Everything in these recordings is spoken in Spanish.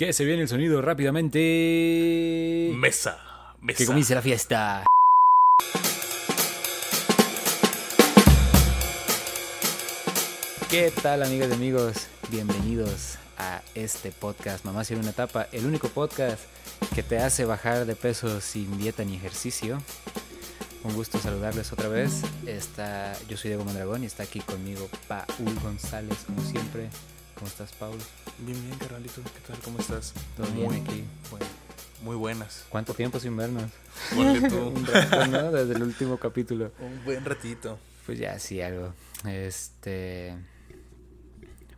Que se viene el sonido rápidamente. Mesa. Mesa. Que comience la fiesta. ¿Qué tal amigas y amigos? Bienvenidos a este podcast Mamá en una etapa, el único podcast que te hace bajar de peso sin dieta ni ejercicio. Un gusto saludarles otra vez. Está, yo soy Diego Mondragón y está aquí conmigo Paul González, como siempre. ¿Cómo estás, Paul? Bien, bien, carnalito. ¿Qué tal? ¿Cómo estás? ¿Todo muy, bien aquí? Bueno, muy buenas. ¿Cuánto tiempo sin vernos? Un rato, ¿no? Desde el último capítulo. Un buen ratito. Pues ya, sí, algo. Este.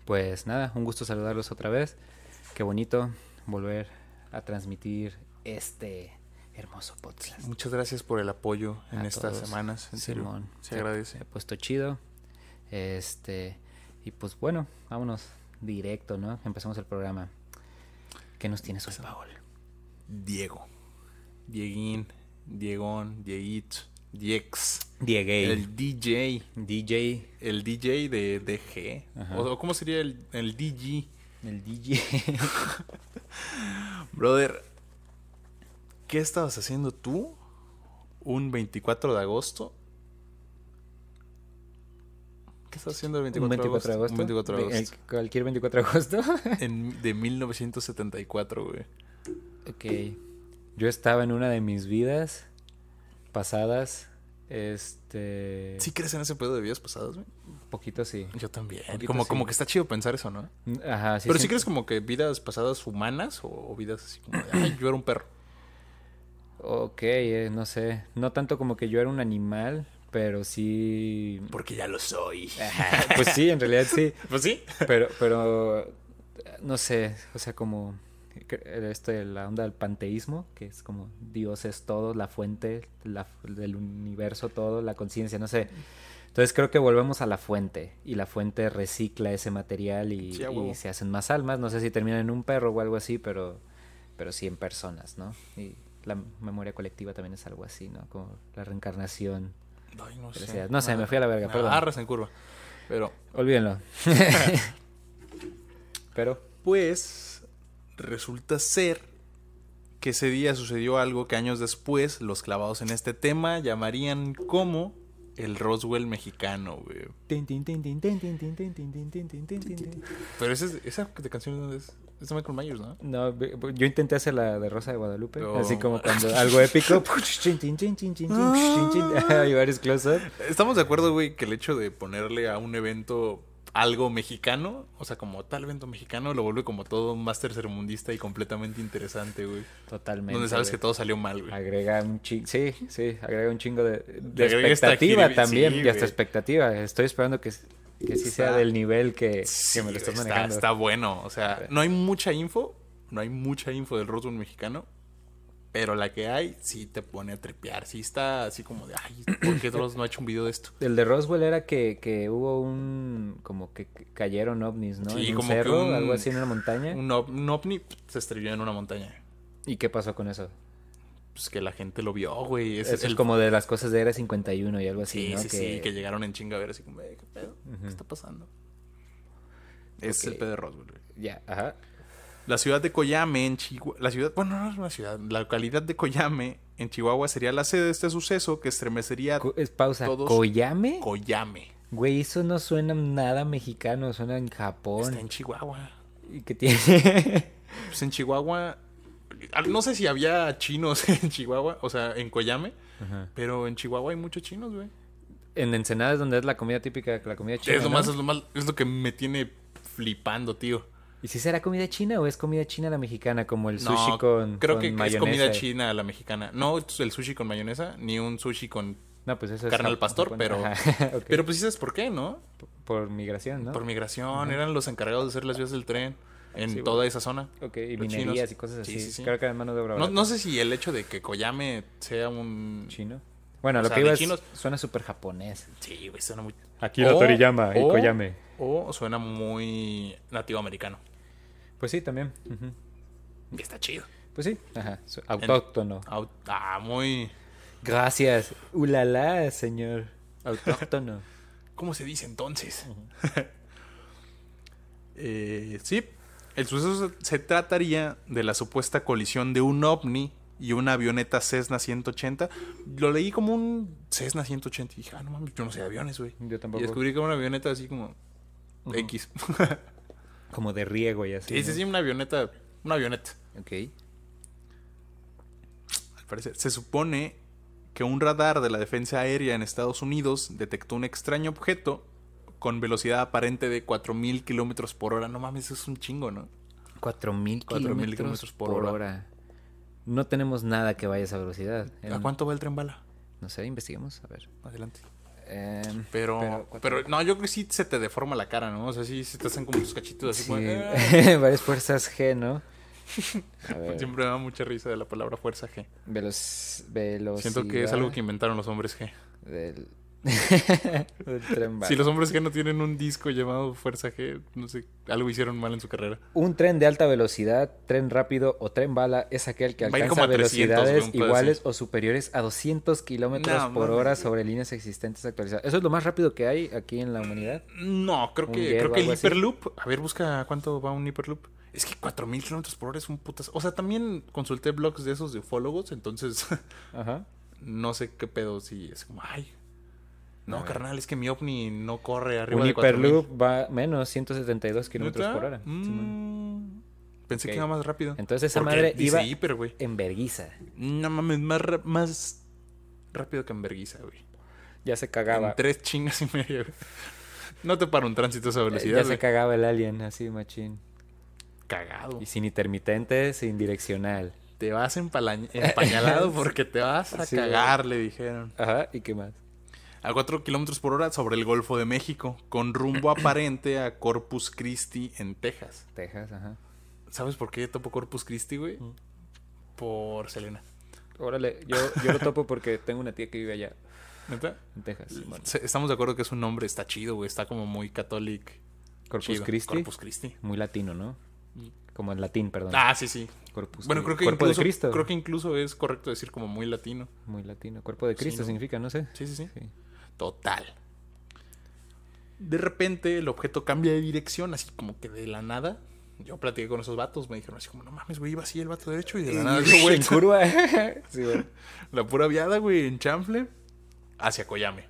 Pues nada, un gusto saludarlos otra vez. Qué bonito volver a transmitir este hermoso podcast. Muchas gracias por el apoyo en A estas todos. semanas. En serio, Simón, se agradece. Se ha puesto chido. Este. Y pues bueno, vámonos directo, ¿no? Empezamos el programa. ¿Qué nos tienes hoy, Paul? Diego. Dieguín. Diegón. Dieguito. Diex. Diego. El DJ. DJ. El DJ de DG. O ¿Cómo sería el, el DJ? El DJ. Brother, ¿qué estabas haciendo tú un 24 de agosto? ¿Qué estabas haciendo el 24, Un 24 de agosto. Un 24 de agosto. cualquier 24 de agosto. En- de 1974, güey. Ok. Yo estaba en una de mis vidas pasadas. Este. ¿Sí crees en ese pedo de vidas pasadas, güey? Poquito sí. Yo también. Poquito Como, sí. como que está chido pensar eso, ¿no? Ajá, sí. Pero sí crees como que vidas pasadas humanas o, o vidas así como de, ay, yo era un perro. Ok, eh, no sé. No tanto como que yo era un animal, pero sí. Porque ya lo soy. Pues sí, en realidad sí. Pues sí. Pero, pero. No sé. O sea, como. Esto de la onda del panteísmo, que es como Dios es todo, la fuente la- del universo, todo, la conciencia, no sé. Entonces creo que volvemos a la fuente y la fuente recicla ese material y, Sí, y se hacen más almas. No sé si terminan en un perro o algo así, pero, pero sí en personas, ¿no? Y la memoria colectiva también es algo así, ¿no? Como la reencarnación. No, sé, me fui a la verga, perdón. Arras en curva. Pero. Olvídenlo. pero. Pues. Resulta ser que ese día sucedió algo que años después los clavados en este tema llamarían como el Roswell mexicano, güey. Pero esa, esa canción, ¿dónde es? Es Michael Myers, ¿no? No, yo intenté hacer la de Rosa de Guadalupe, No. así como cuando algo épico. Hay varios close-up. Estamos de acuerdo, güey, que el hecho de ponerle a un evento algo mexicano, o sea, como tal evento mexicano, lo vuelve como todo un máster sermundista y completamente interesante, güey. Totalmente. Donde sabes güey. que todo salió mal, güey. Agrega un chingo, sí, sí, agrega un chingo de, de expectativa también, sí, y hasta güey. expectativa. Estoy esperando que, que sí sea del nivel que, que me lo estás está, manejando. está bueno. O sea, no hay mucha info. No hay mucha info del Roswell mexicano. Pero la que hay, sí te pone a trepear. Sí está así como de, ay, ¿por qué Dross no ha hecho un video de esto? El de Roswell era que, que hubo un... como que cayeron ovnis, ¿no? Sí, en un como que cerro, un- algo así en una montaña. Un, ov- un ovni se estrelló en una montaña. ¿Y qué pasó con eso? Pues que la gente lo vio, güey. Eso es como de las cosas de Era 51 y algo así, Sí, ¿no? sí, sí, que llegaron en chinga a ver así como, "Eh, ¿qué pedo? ¿Qué está pasando? Es el pedo de Roswell, güey. Ya, ajá. La ciudad de Coyame, en Chihuahua. La ciudad, bueno, no es una ciudad. La localidad de Coyame, en Chihuahua, sería la sede de este suceso que estremecería Co- es pausa. Todos- ¿Koyame? Coyame. Güey, eso no suena nada mexicano, suena en Japón. Está en Chihuahua. ¿Y qué tiene? Pues en Chihuahua. No sé si había chinos en Chihuahua, o sea, en Coyame, Ajá. pero en Chihuahua hay muchos chinos, güey. En Ensenada es donde es la comida típica, la comida china, Es lo ¿no? más, es lo más, es lo que me tiene flipando, tío. ¿Y si será comida china o es comida china la mexicana, como el No, sushi con creo con que es comida china a la mexicana. No el sushi con mayonesa, ni un sushi con. No, pues eso es Carne al pastor, Japón. pero-. Pero pues sí sabes por qué, ¿no? Por migración, ¿no? Por migración, eran los encargados de hacer las vías del tren en Sí, toda esa zona. Ok, y Los minerías chinos. y cosas Sí, así. sí, sí. Creo que era mano de obra No, sé si el hecho de que Koyame sea un. ¿Chino? Bueno, O lo sea, que de iba es- chinos- suena súper japonés. Sí, güey, suena muy. Akira O- Toriyama y o- Koyame. O suena muy nativo americano. Pues sí, también. Y está chido. Pues sí, ajá. Autóctono. Au- Ah, muy. Gracias. Ulala, señor. Autóctono. ¿Cómo se dice entonces? Eh, sí, El suceso se, trataría de la supuesta colisión de un ovni y una avioneta Cessna 180. Lo leí como un Cessna 180 y dije, ah, no mames, yo no sé de aviones, güey. Yo Y tampoco. descubrí que era una avioneta así como. X. Como de riego y así. Sí, sí, ¿no? sí, una avioneta. Una avioneta. Ok. Al parecer. Se supone que un radar de la defensa aérea en Estados Unidos detectó un extraño objeto con velocidad aparente de 4000 kilómetros por hora. No mames, eso es un chingo, ¿no? 4000 4,000 kilómetros por, por hora. hora. No tenemos nada que vaya a esa velocidad. ¿A cuánto va el tren bala? No sé, investiguemos. A ver. Adelante. Em, Pero, Pero, no, yo creo que sí se te deforma la cara, ¿no? O sea, sí se te hacen como tus cachitos así sí, como. "Ah". varias fuerzas G, ¿no? Siempre me da mucha risa de la palabra fuerza G. Veloc- velocidad Siento que es algo que inventaron los hombres G. del. Si los hombres G no tienen un disco llamado Fuerza G, no sé, algo hicieron mal en su carrera. Un tren de alta velocidad, tren rápido o tren bala es aquel que alcanza como a 300, velocidades iguales o superiores a 200 kilómetros No, por hora sobre líneas existentes actualizadas. ¿Eso es lo más rápido que hay aquí en la humanidad? No, creo ¿Un que, creo que el así? Hyperloop. A ver, busca cuánto va un Hyperloop. Es que 4000 kilómetros por hora es un putas. O sea, también consulté blogs de esos de ufólogos, entonces Ajá. no sé qué pedo si es como, ay. No, A ver. carnal, es que mi ovni no corre arriba Un de 4000. Hyperloop va menos 172 kilómetros por hora. Mm, pensé que iba más rápido. Entonces esa Porque madre iba hiper, güey. en verguiza. No mames, más, más rápido que en verguiza, güey. Ya se cagaba. En tres chingas y media, güey. No te para un tránsito a esa Eh, velocidad, ya se cagaba el alien, así machín. Cagado. Y sin intermitente, sin direccional. Te vas empañalado porque te vas a Sí, cagar, le dijeron. Ajá, ¿y qué más? A 4 kilómetros por hora sobre el Golfo de México, con rumbo aparente a Corpus Christi, en Texas. Texas, ajá. ¿Sabes por qué topo Corpus Christi, güey? Mm. Por Selena. Órale, yo, yo lo topo porque tengo una tía que vive allá, ¿Neta? en Texas. Estamos de acuerdo que es un nombre, está chido, güey. Está como muy católico. Corpus chido. Christi. Corpus Christi. Muy latino, ¿no? Como en latín, perdón. Ah, sí, sí. Corpus Bueno, creo que, Cuerpo incluso, de Cristo. creo que incluso es correcto decir como muy latino. Muy latino. Cuerpo de Sí, Cristo ¿no? significa, no sé. Sí, sí, sí. Sí. Total. De repente el objeto cambia de dirección, así como que de la nada. Yo platiqué con esos vatos, me dijeron así como, no mames, güey, iba así el vato derecho y de la nada dio en curva. sí, güey. La pura viada, güey, en chanfle, hacia Koyame.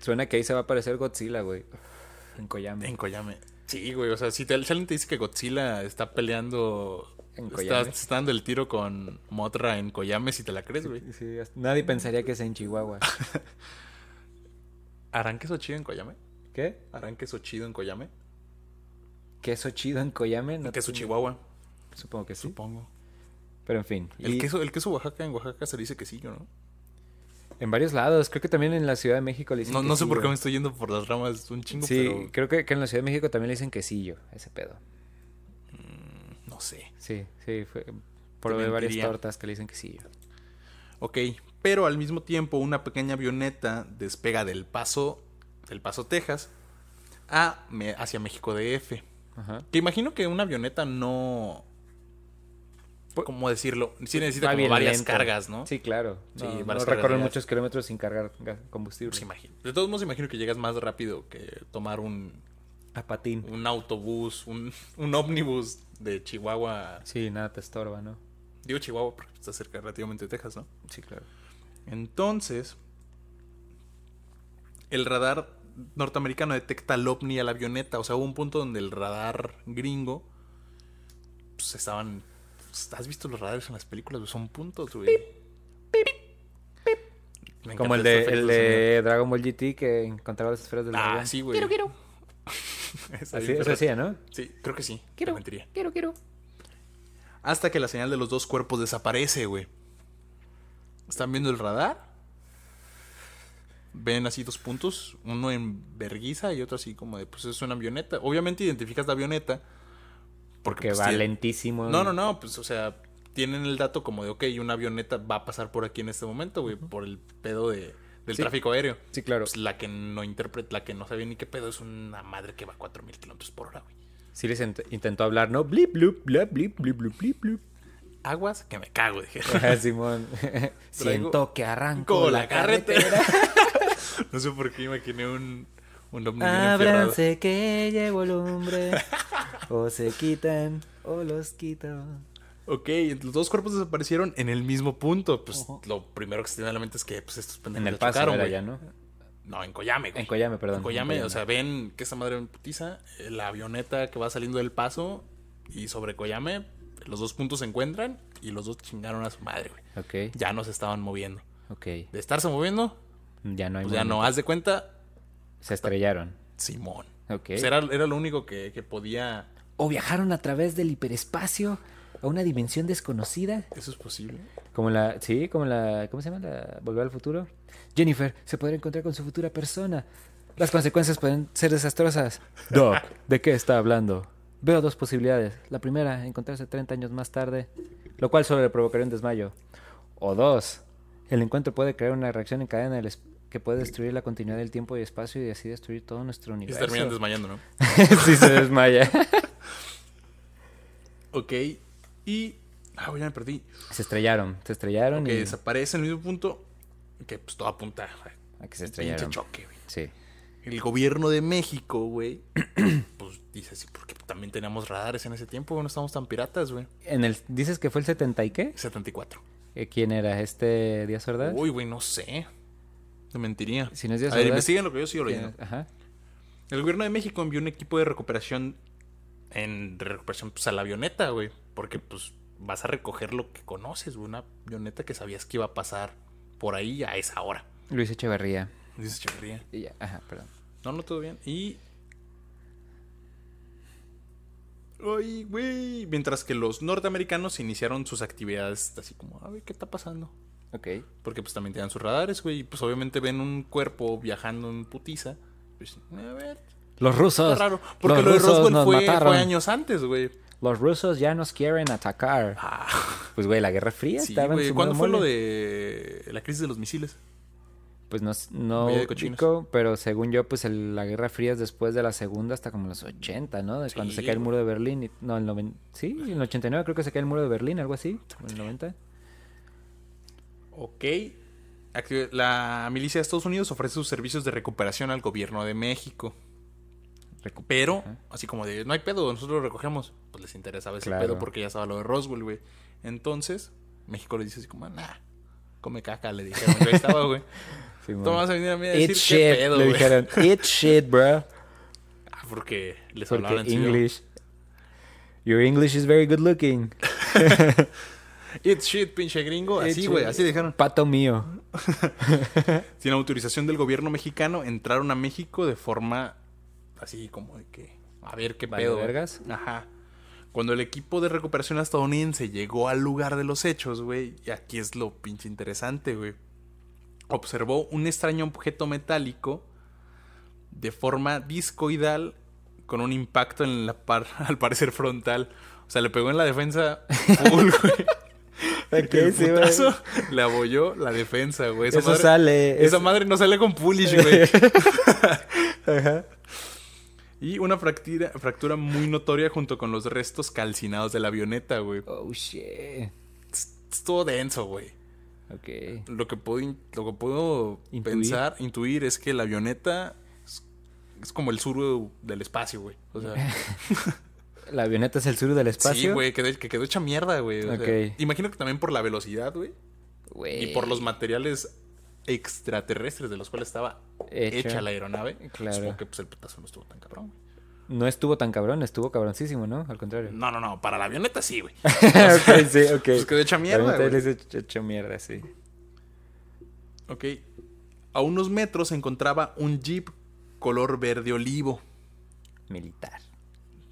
Suena que ahí se va a aparecer Godzilla, güey. En Koyame. En Koyame. Sí, güey, o sea, si, te, si alguien te dice que Godzilla está peleando, En está, Koyame. está dando el tiro con Motra en Koyame, si te la crees, güey. Sí, nadie pensaría que es en Chihuahua. ¿Harán queso chido en Koyame? ¿Qué? ¿Harán queso chido en Koyame? ¿Queso chido en Koyame? No queso tengo- Chihuahua, Supongo que sí. supongo. Pero en fin. El, y queso, el queso Oaxaca en Oaxaca se dice quesillo, ¿no? En varios lados. Creo que también en la Ciudad de México le dicen No, no sé por qué me estoy yendo por las ramas un chingo, Sí, pero creo que, que en la Ciudad de México también le dicen quesillo, ese pedo. No sé. Sí, sí. Fue, probé varias tortas que le dicen quesillo. Ok, pero al mismo tiempo una pequeña avioneta despega del Paso, del Paso, Texas, a, hacia México DF. Ajá. Que imagino que una avioneta no... ¿Cómo decirlo? Sí necesita Va como varias lento. cargas, ¿no? Sí, claro. Sí, No, recorren muchos kilómetros sin cargar combustible. Pues imagino. De todos modos imagino que llegas más rápido que tomar un, A patín. un autobús, un, un ómnibus de Chihuahua. Sí, nada te estorba, ¿no? Digo Chihuahua porque está cerca relativamente de Texas, ¿no? Sí, claro. Entonces, el radar norteamericano detecta al ovni a la avioneta. O sea, hubo un punto donde el radar gringo pues, estaban. pues, ¿Has visto los radares en las películas? Son puntos, güey. Me Como el de, el de Dragon Ball GT que encontraba las esferas del Ah, dragón. sí, güey. Quiero, quiero. Así, eso hacía, ¿no? Sí, creo que sí. Quiero, mentiría. quiero, quiero. Hasta que la señal de los dos cuerpos desaparece, güey. ¿Están viendo el radar? Ven así dos puntos, uno en verguiza y otro así como de, pues es una avioneta. Obviamente identificas la avioneta. Porque Que pues, va tiene- lentísimo. No, no, no, pues o sea, tienen el dato como de, ok, una avioneta va a pasar por aquí en este momento, güey, por el pedo de, del Sí. tráfico aéreo. Sí, claro. Pues la que no interpreta, la que no sabe ni qué pedo es una madre que va a 4000 kilómetros por hora, güey. Sí les int- intentó hablar, ¿no? Blip, blap, blip, blip, blip, blip, blip. Aguas, que me cago, dije. Simón. Siento que arranco la, la carretera. carretera. No sé por qué imaginé un, Un ovni. Ábranse que llevo lumbre. o se quitan o los quito. Ok, los dos cuerpos desaparecieron en el mismo punto. Pues lo primero que se tiene en la mente es que pues, estos pendejos En el paso chocaron, era güey. ya, ¿no? No, en Coyame, güey. En Coyame, perdón. En Coyame, en o sea, ven que esta madre en putiza, eh, la avioneta que va saliendo del paso y sobre Coyame, los dos puntos se encuentran y los dos chingaron a su madre, güey. Ok, Ya no se estaban moviendo. ok. De estarse moviendo, Ya no hay pues ya no, haz de cuenta, Se estrellaron. Simón. Ok. Pues era, era lo único que, que podía. O viajaron a través del hiperespacio a una dimensión desconocida. ¿Eso es posible? Como la, sí, como la, ¿cómo se llama? La Volver al Futuro. Jennifer se podrá encontrar con su futura persona. Las consecuencias pueden ser desastrosas. Doc, ¿de qué está hablando? Veo dos posibilidades. La primera, encontrarse 30 años más tarde, lo cual solo le provocaría un desmayo. O dos, el encuentro puede crear una reacción en cadena que puede destruir la continuidad del tiempo y espacio y así destruir todo nuestro Y se universo. terminan desmayando, ¿no? sí, se desmaya. Ok. Y. Ah, ya me perdí. se estrellaron, se estrellaron Que y... desaparece en el mismo punto que pues todo apunta a que se estrellaron. pinche choque, güey. Sí. El gobierno de México, güey, pues dice así, porque también teníamos radares en ese tiempo, güey, no estamos tan piratas, güey. En el, ¿Dices que fue el 70 y qué? 74. Eh, ¿Quién era? ¿Este Díaz Ordaz? Uy, güey, no sé. Te mentiría. Si no es Díaz A ver, investiguen lo que yo sigo ¿quién leyendo. Ajá. El gobierno de México envió un equipo de recuperación en recuperación pues, a la avioneta, güey, porque pues vas a recoger lo que conoces, güey, una avioneta que sabías que iba a pasar por ahí a esa hora. Luis Echeverría. Dices, Echeverría. Y ya, ajá, perdón. No, no, todo bien. Y. Ay, güey. Mientras que los norteamericanos iniciaron sus actividades así como, a ver, ¿qué está pasando? Ok. Porque pues también tenían sus radares, güey. Y pues obviamente ven un cuerpo viajando en putiza. Pues, a ver, Los rusos. está raro. Porque lo de Roswell nos fue, mataron. fue años antes, güey. Los rusos ya nos quieren atacar. Ah, Pues, güey, la Guerra Fría sí, estaba en su ¿Cuándo fue lo de la crisis de los misiles? Pues no, no ubico, pero según yo, pues el- la Guerra Fría es después de la Segunda hasta como los 80, ¿no? De cuando se cae el muro de Berlín. y- no, el noven- Sí, en el 89 creo que se cae el muro de Berlín, algo así. en el 90. Ok. La milicia de Estados Unidos ofrece sus servicios de recuperación al gobierno de México. Pero, Ajá. así como de, no hay pedo, nosotros lo recogemos. Pues les interesaba ese Claro. pedo porque ya estaba lo de Roswell, güey. Entonces, México le dice así como, nah, come caca, le dijeron. Yo estaba, güey. Sí, ¿Cómo bueno. vas a venir a mí a decir shit, qué pedo, le dijeron. Eat shit, bro. Ah, porque les Porque hablaban. English. Your English is very good looking. Eat shit, pinche gringo. Así, shit. güey, así dijeron. Pato mío. Sin autorización del gobierno mexicano, entraron a México de forma así como de que, a ver qué pedo. vergas. Ajá. Cuando el equipo de recuperación estadounidense llegó al lugar de los hechos, güey, y aquí es lo pinche interesante, güey. Observó un extraño objeto metálico de forma discoidal con un impacto en la par, al parecer frontal. O sea, le pegó en la defensa full, güey. Ok, el sí, putazo le abolló la defensa, güey. Esa Eso madre- sale. esa es- madre no sale con Pulish, güey. Ajá. Y una fractura, fractura muy notoria junto con los restos calcinados de la avioneta, güey. Oh, shit. Estuvo denso, güey. Ok. Lo que puedo, lo que puedo Intuir. pensar, intuir, es que la avioneta es, es como el sur del espacio, güey. O sea, La avioneta es el sur del espacio. sí, güey, que quedó hecha mierda, güey. O sea, Ok. imagino que también por la velocidad. Güey. Y por los materiales extraterrestres de los cuales estaba Hecha. hecha, la aeronave. Claro. Supongo que pues, el putazo no estuvo tan cabrón, güey. No estuvo tan cabrón, estuvo cabroncísimo, ¿no? Al contrario. No, no, no, para la avioneta sí, güey. ok, sí, ok. Pues quedó hecha mierda, güey. les hecho, hecho mierda, sí. Ok. A unos metros se encontraba un jeep color verde olivo, Militar.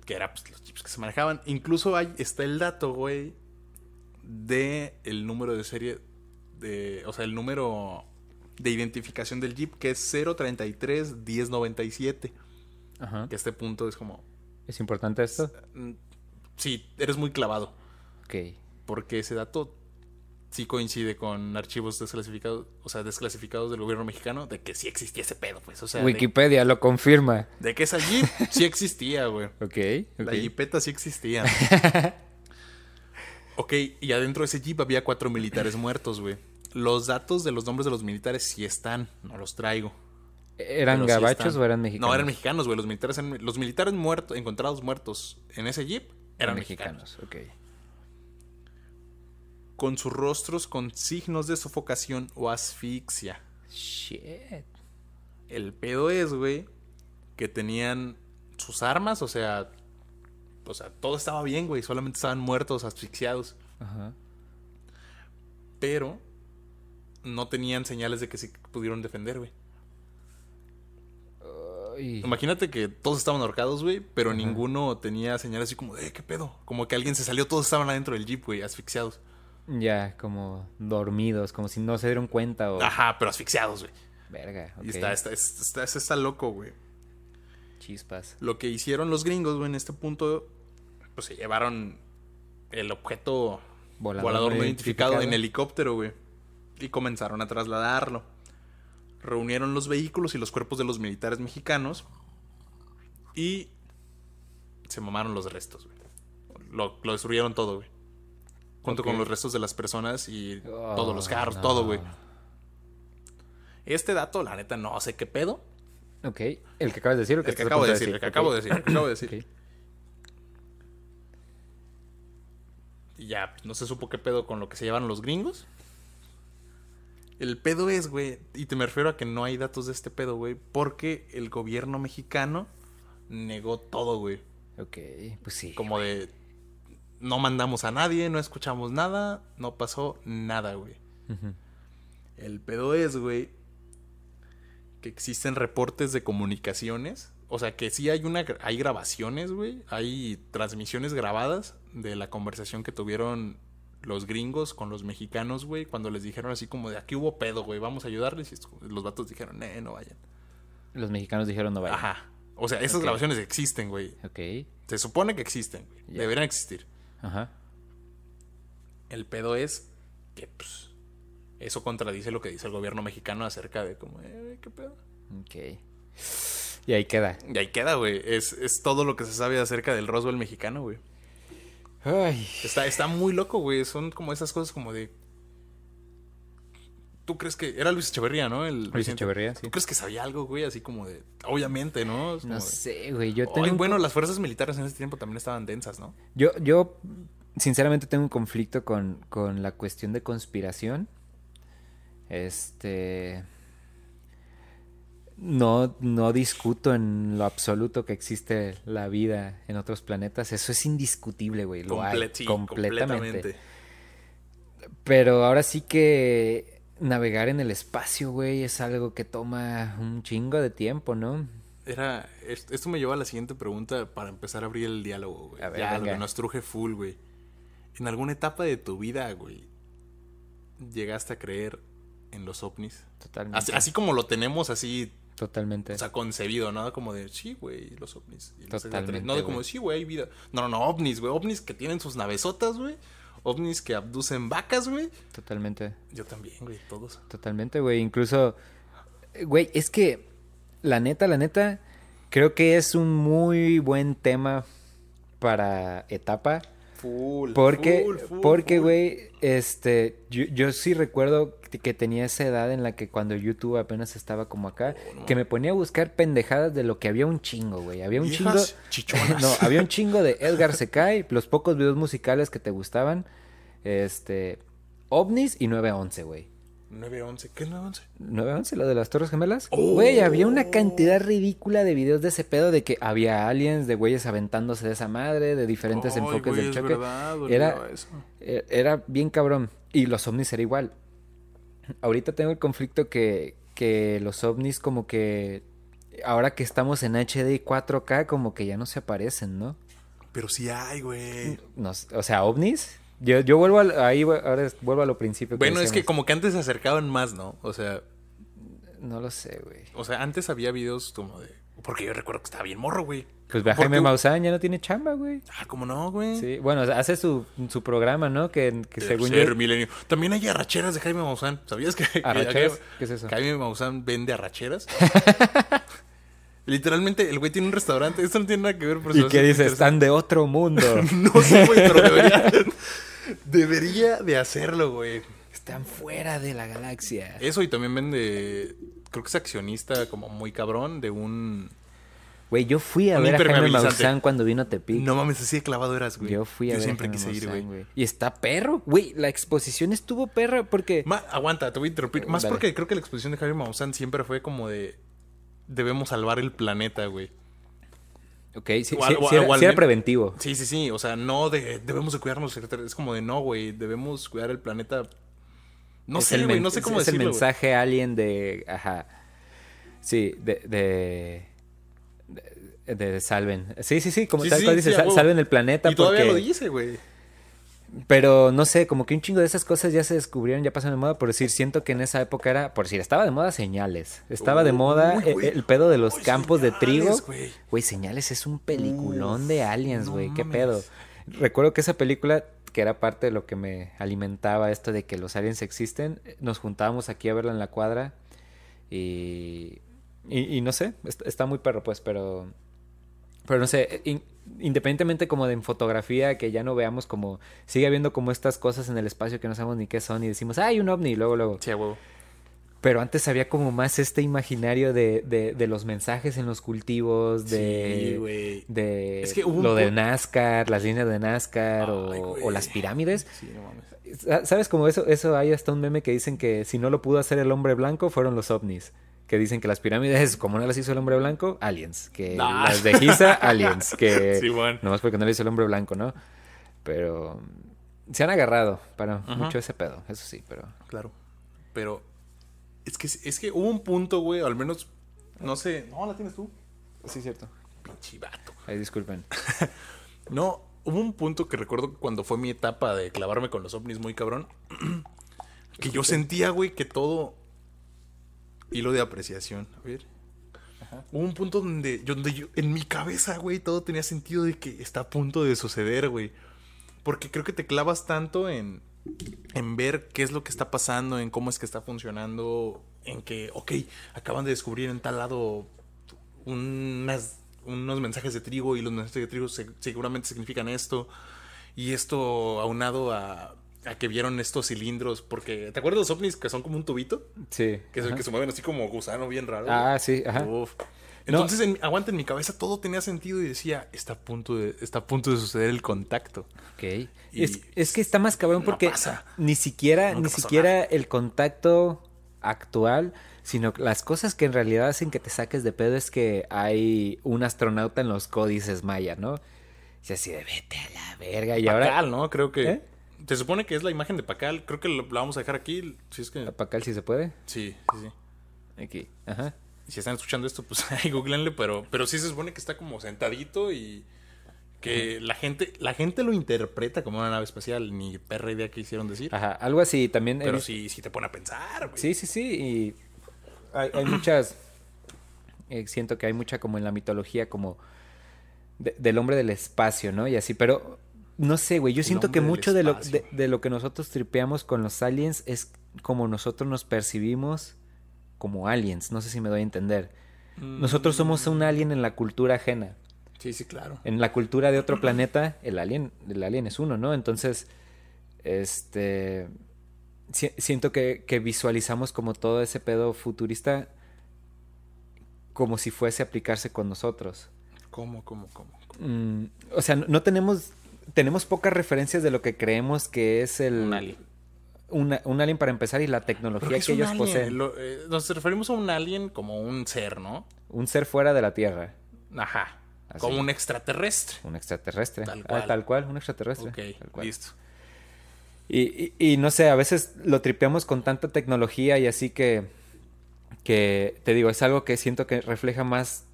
que era pues, los jeeps que se manejaban. Incluso ahí está el dato, güey, de el número de serie, de, o sea, el número de identificación del jeep, que es 033 1097. Ajá. Que a este punto es como, ¿Es importante esto? mm, sí, eres muy clavado, Ok. porque ese dato sí coincide con archivos desclasificados, o sea, desclasificados del gobierno mexicano, de que sí existía ese pedo, pues, o sea, de- Wikipedia lo confirma. De que esa Jeep sí existía, güey. Ok. La. Jeepeta sí existía. ok, y adentro de ese Jeep había cuatro militares muertos, güey. Los datos de los nombres de los militares sí están, no los traigo. ¿Eran Pero gabachos o eran mexicanos? No, eran mexicanos, güey. Los militares, los militares muertos, encontrados muertos en ese jeep eran mexicanos. ok. Con sus rostros con signos de sofocación o asfixia. Shit. El pedo es, güey, que tenían sus armas, o sea, o sea, todo estaba bien, güey, solamente estaban muertos, asfixiados, Ajá. pero no tenían señales de que se pudieron defender, güey. Imagínate que todos estaban ahorcados, güey, pero ninguno tenía señales así como de, "Eh, ¿qué pedo? Como que alguien se salió, todos estaban adentro del jeep, güey, asfixiados. Ya, como dormidos, como si no se dieron cuenta o... Ajá, pero asfixiados, güey. Verga, ok. Y está, está, está, está, está loco, güey. Chispas. Lo que hicieron los gringos, güey, en este punto, pues se llevaron el objeto volador, no identificado, en helicóptero, güey. Y comenzaron a trasladarlo. Reunieron los vehículos y los cuerpos de los militares mexicanos. Y se mamaron los restos, güey. Lo, lo destruyeron todo, güey. Junto con los restos de las personas y Oh, todos los carros, no. todo, güey. Este dato, la neta, no sé qué pedo. Ok. ¿El que acabas de decir o que El que a acabo de decir, el que acabo de decir, el que acabo de decir. Y ya, pues, no se supo qué pedo con lo que se llevaron los gringos. El pedo es, güey, y te me refiero a que no hay datos de este pedo, güey, porque el gobierno mexicano negó todo, güey. Ok, pues sí. Como de, no mandamos a nadie, no escuchamos nada, no pasó nada, güey. El pedo es, güey, que existen reportes de comunicaciones. O sea, que sí hay una hay grabaciones, güey. Hay transmisiones grabadas de la conversación que tuvieron los gringos con los mexicanos, güey, cuando les dijeron así como de aquí hubo pedo, güey, vamos a ayudarles. Y los vatos dijeron, eh, no vayan. Los mexicanos dijeron no vaya. Ajá. O sea, esas grabaciones existen, güey. Ok. Se supone que existen, güey. Deberían existir. Ajá. El pedo es que, pues, eso contradice lo que dice el gobierno mexicano acerca de como, eh, qué pedo. Ok. Y ahí queda. Y ahí queda, güey. Es, es todo lo que se sabe acerca del Roswell mexicano, güey. Ay. Está, está muy loco, güey. Son como esas cosas como de. ¿Tú crees que. Era Luis Echeverría, ¿no? El Luis presidente. Echeverría, sí. ¿Tú crees que sabía algo, güey? Así como de. Obviamente, ¿no? Es como No de, sé, güey. Yo "Ay, tengo. un bueno, las fuerzas militares en ese tiempo también estaban densas, ¿no? Yo, yo sinceramente tengo un conflicto con, con la cuestión de conspiración. Este. No, no discuto en lo absoluto que existe la vida en otros planetas. Eso es indiscutible, güey. Lo hay Comple- sí, completamente. Pero ahora sí que navegar en el espacio, güey, es algo que toma un chingo de tiempo, ¿no? Era. es- Esto me lleva a la siguiente pregunta para empezar a abrir el diálogo, güey. A ver, ya, lo que nos truje full, güey. En alguna etapa de tu vida, güey, llegaste a creer en los ovnis. Totalmente. Así, así como lo tenemos así, Totalmente. o sea, concebido, ¿no? Como de, sí, güey, los ovnis. Y los Totalmente, No de como, sí, güey, hay vida. No, no, no, ovnis, güey. Ovnis que tienen sus navesotas, güey. Ovnis que abducen vacas, güey. Totalmente. Yo también, güey, todos. Totalmente, güey. Incluso, güey, es que la neta, la neta, creo que es un muy buen tema para etapa. Full. Porque, full, full, porque, güey, este, yo, yo sí recuerdo que tenía esa edad en la que cuando YouTube apenas estaba como acá, Oh, no. que me ponía a buscar pendejadas de lo que había un chingo, güey. Había un chingo. Chichonas. no, había un chingo de Edgar Secai, los pocos videos musicales que te gustaban, este, ovnis y 911, güey. 911. ¿Qué es 911? 911, lo de las Torres Gemelas. Oh. Güey, había una cantidad ridícula de videos de ese pedo de que había aliens, de güeyes aventándose de esa madre, de diferentes enfoques del choque. verdad, Era- eso. E- Era bien cabrón. Y los ovnis era igual. Ahorita tengo el conflicto que, que los ovnis como que... Ahora que estamos en HD y 4K como que ya no se aparecen, ¿no? Pero sí hay, güey. Nos- o sea, ovnis. Yo, yo vuelvo al- ahí, ahora vuelvo a lo principio. Bueno, es que como que antes se acercaban más, ¿no? O sea, No lo sé, güey. o sea, antes había videos como de. Porque yo recuerdo que estaba bien morro, güey. Pues ve a Porque- Jaime Maussan, ya no tiene chamba, güey. Ah, ¿cómo no, güey? Sí, bueno, hace su, su programa, ¿no? Que, que según yo... milenio. También hay arracheras de Jaime Maussan. ¿Sabías que, ¿Arracheras? Jaime- ¿Qué es eso? Jaime Maussan vende arracheras? Literalmente, el güey tiene un restaurante. Esto no tiene nada que ver, se Y hace dice, están de otro mundo. No sé, güey, pero debería, debería de hacerlo, güey. están fuera de la galaxia. Eso y también vende creo que es accionista como muy cabrón de un... Güey, yo fui a Un ver a Jaime. Maussan cuando vino a Tepic. No mames, así de clavado eras, güey. Yo fui a Yo ver siempre a Jaime quise ir, güey. Y está perro, güey. La exposición estuvo perra porque... Ma- aguanta, te voy a interrumpir. Más Dale. porque creo que la exposición de Jaime Maussan siempre fue como de... Debemos salvar el planeta, güey. Ok, sí, O sí- o sí era, sí era preventivo. Sí, sí, sí. O sea, no de... Debemos de cuidarnos. Es como de no, güey. Debemos cuidar el planeta. No Es sé, el güey. No sé es- cómo es el decirlo, güey. mensaje alien de... Ajá. Sí, de... de... de- de salven. Sí, sí, sí, como Sí, tal sí, cual sí, dice, sal- salven el planeta Y todavía porque... lo dice, güey. Pero no sé, como que un chingo de esas cosas ya se descubrieron, ya pasan de moda. Por decir, siento que en esa época era, por decir, estaba de moda señales. Estaba de Uy, moda el, güey. el pedo de los Uy, campos de trigo. güey. Señales es un peliculón Uf, de aliens, no güey. ¿Qué mames. pedo? Recuerdo que esa película, que era parte de lo que me alimentaba esto de que los aliens existen, nos juntábamos aquí a verla en la cuadra. Y. Y, y no sé, est- está muy perro, pues, pero. Pero no sé, in- independientemente como de en fotografía, que ya no veamos como, sigue habiendo como estas cosas en el espacio que no sabemos ni qué son y decimos, ah, hay un ovni, y luego, luego. Sí, huevo. Pero antes había como más este imaginario de, de, de los mensajes en los cultivos, de, Sí, de Es que hubo un lo de NASCAR, las líneas de NASCAR o, Ay, o las pirámides. Sí, no mames. Sa- ¿Sabes como eso? Eso hay hasta un meme que dicen que si no lo pudo hacer el hombre blanco fueron los ovnis. Que dicen que las pirámides, como no las hizo el hombre blanco, aliens. Que las de Giza, aliens. Que Sí, bueno. nomás porque no lo hizo el hombre blanco, ¿no? Pero se han agarrado para mucho ese pedo, eso sí, pero... Claro. Pero es que, es que hubo un punto, güey, al menos, no sé. No, la tienes tú. Sí, cierto. Pinche vato. Ahí disculpen. No, hubo un punto que recuerdo cuando fue mi etapa de clavarme con los ovnis muy cabrón. que yo sentía, güey, que todo. Hilo de apreciación. A ver. Hubo un punto donde donde yo, en mi cabeza, güey, todo tenía sentido de que está a punto de suceder, güey. Porque creo que te clavas tanto en, en ver qué es lo que está pasando, en cómo es que está funcionando, en que, ok, acaban de descubrir en tal lado unas, unos mensajes de trigo y los mensajes de trigo se- seguramente significan esto. Y esto aunado a, a que vieron estos cilindros, porque ¿te acuerdas de los ovnis que son como un tubito? Sí. Que, se, que se mueven así como gusano bien raro. güey? Ah, sí, ajá. Uf. Entonces, en, aguanta, en mi cabeza todo tenía sentido y decía, está a punto de, está a punto de suceder el contacto. Ok. Y Es, es que está más cabrón no porque pasa. ni siquiera, Nunca ni siquiera el contacto actual, sino las cosas que en realidad hacen que te saques de pedo es que hay un astronauta en los códices maya, ¿no? Y así de vete a la verga. Y ahora. ¿no? Creo que... ¿Eh? Se supone que es la imagen de Pacal. Creo que lo- la vamos a dejar aquí. Si es que... Pacal, si se puede. Sí, sí, sí. Aquí. Ajá. Si están escuchando esto, pues ahí googleenle, pero, pero sí se supone que está como sentadito y que la gente, la gente lo interpreta como una nave espacial, ni perra idea que hicieron decir. Ajá. Algo así también. pero sí, sí te pone a pensar, güey. Sí, sí, sí. Y hay, hay muchas. eh, siento que hay mucha como en la mitología, como de- del hombre del espacio, ¿no? Y así, pero no sé, güey. Yo siento que mucho de lo, de, de lo que nosotros tripeamos con los aliens es como nosotros nos percibimos como aliens. No sé si me doy a entender. Mm, Nosotros somos un alien en la cultura ajena. Sí, sí, claro. En la cultura de otro planeta, el alien, el alien es uno, ¿no? Entonces, este. si- siento que, que visualizamos como todo ese pedo futurista como si fuese a aplicarse con nosotros. ¿Cómo, cómo, cómo? cómo? Mm, o sea, no, no tenemos. Tenemos pocas referencias de lo que creemos que es el. Un alien. una- un alien para empezar y la tecnología ¿qué es que ellos alien? poseen. Lo- eh, nos referimos a un alien como un ser, ¿no? Un ser fuera de la Tierra. Ajá. Así. Como un extraterrestre. Un extraterrestre. Tal Ah, cual. tal cual, un extraterrestre. Ok, tal cual. listo. Y, y- y no sé, a veces lo tripeamos con tanta tecnología y así que, que, te digo, es algo que siento que refleja más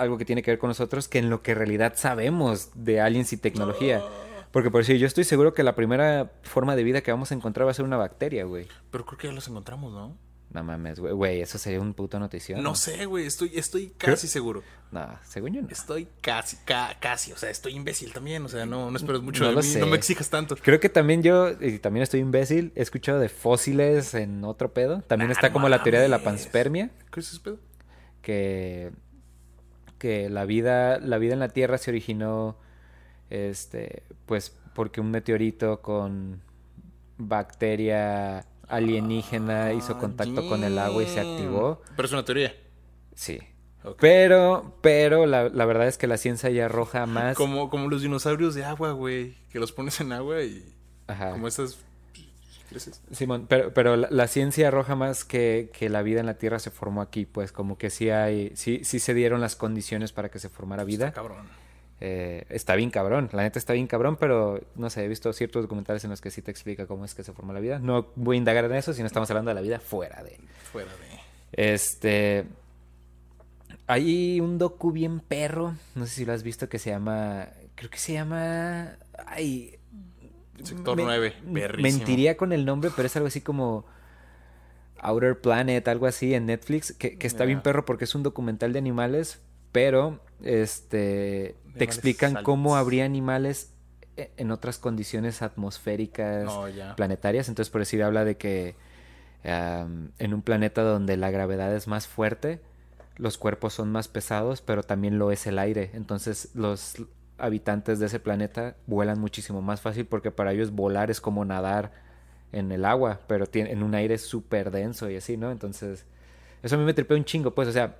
algo que tiene que ver con nosotros que en lo que en realidad sabemos de aliens y tecnología. Porque por decir, yo estoy seguro que la primera forma de vida que vamos a encontrar va a ser una bacteria, güey. Pero creo que ya los encontramos, ¿no? No mames, güey, güey, eso sería un puto notición. No sé, güey. Estoy, estoy casi seguro. No, según yo no. Estoy casi, ca- casi. O sea, estoy imbécil también. O sea, no, no esperes mucho No de mí. sé. No me exijas tanto. Creo que también yo, y también estoy imbécil, he escuchado de fósiles en otro pedo. También Nah, está no como la teoría de la panspermia. ¿Qué es ese pedo? que, que la vida, la vida en la Tierra se originó este, pues porque un meteorito con bacteria alienígena hizo contacto con el agua y se activó. Pero es una teoría. Sí. Pero, pero la, la verdad es que la ciencia ya arroja más. Como, como los dinosaurios de agua, güey. Que los pones en agua y. Ajá. Como estas. Simón, pero, pero la, la ciencia arroja más que, que la vida en la Tierra se formó aquí, pues como que sí hay, sí, sí se dieron las condiciones para que se formara vida. Está cabrón. Eh, está bien cabrón, la neta está bien cabrón, pero no sé, he visto ciertos documentales en los que sí te explica cómo es que se formó la vida. No voy a indagar en eso, sino estamos hablando de la vida fuera de. Fuera de. Este. Hay un docu bien perro, no sé si lo has visto, que se llama. Creo que se llama. Ay. Sector me- 9. Perrísimo. Mentiría con el nombre, pero es algo así como. Outer Planet, algo así en Netflix, que, que está bien perro porque es un documental de animales, pero este te explican cómo habría animales e- en otras condiciones atmosféricas No, ya. planetarias. Entonces, por decir, habla de que en un planeta donde la gravedad es más fuerte, los cuerpos son más pesados, pero también lo es el aire. Entonces, los habitantes de ese planeta vuelan muchísimo más fácil porque para ellos volar es como nadar en el agua, pero tiene, en un aire súper denso y así, ¿no? Entonces, eso a mí me tripea un chingo, pues, o sea,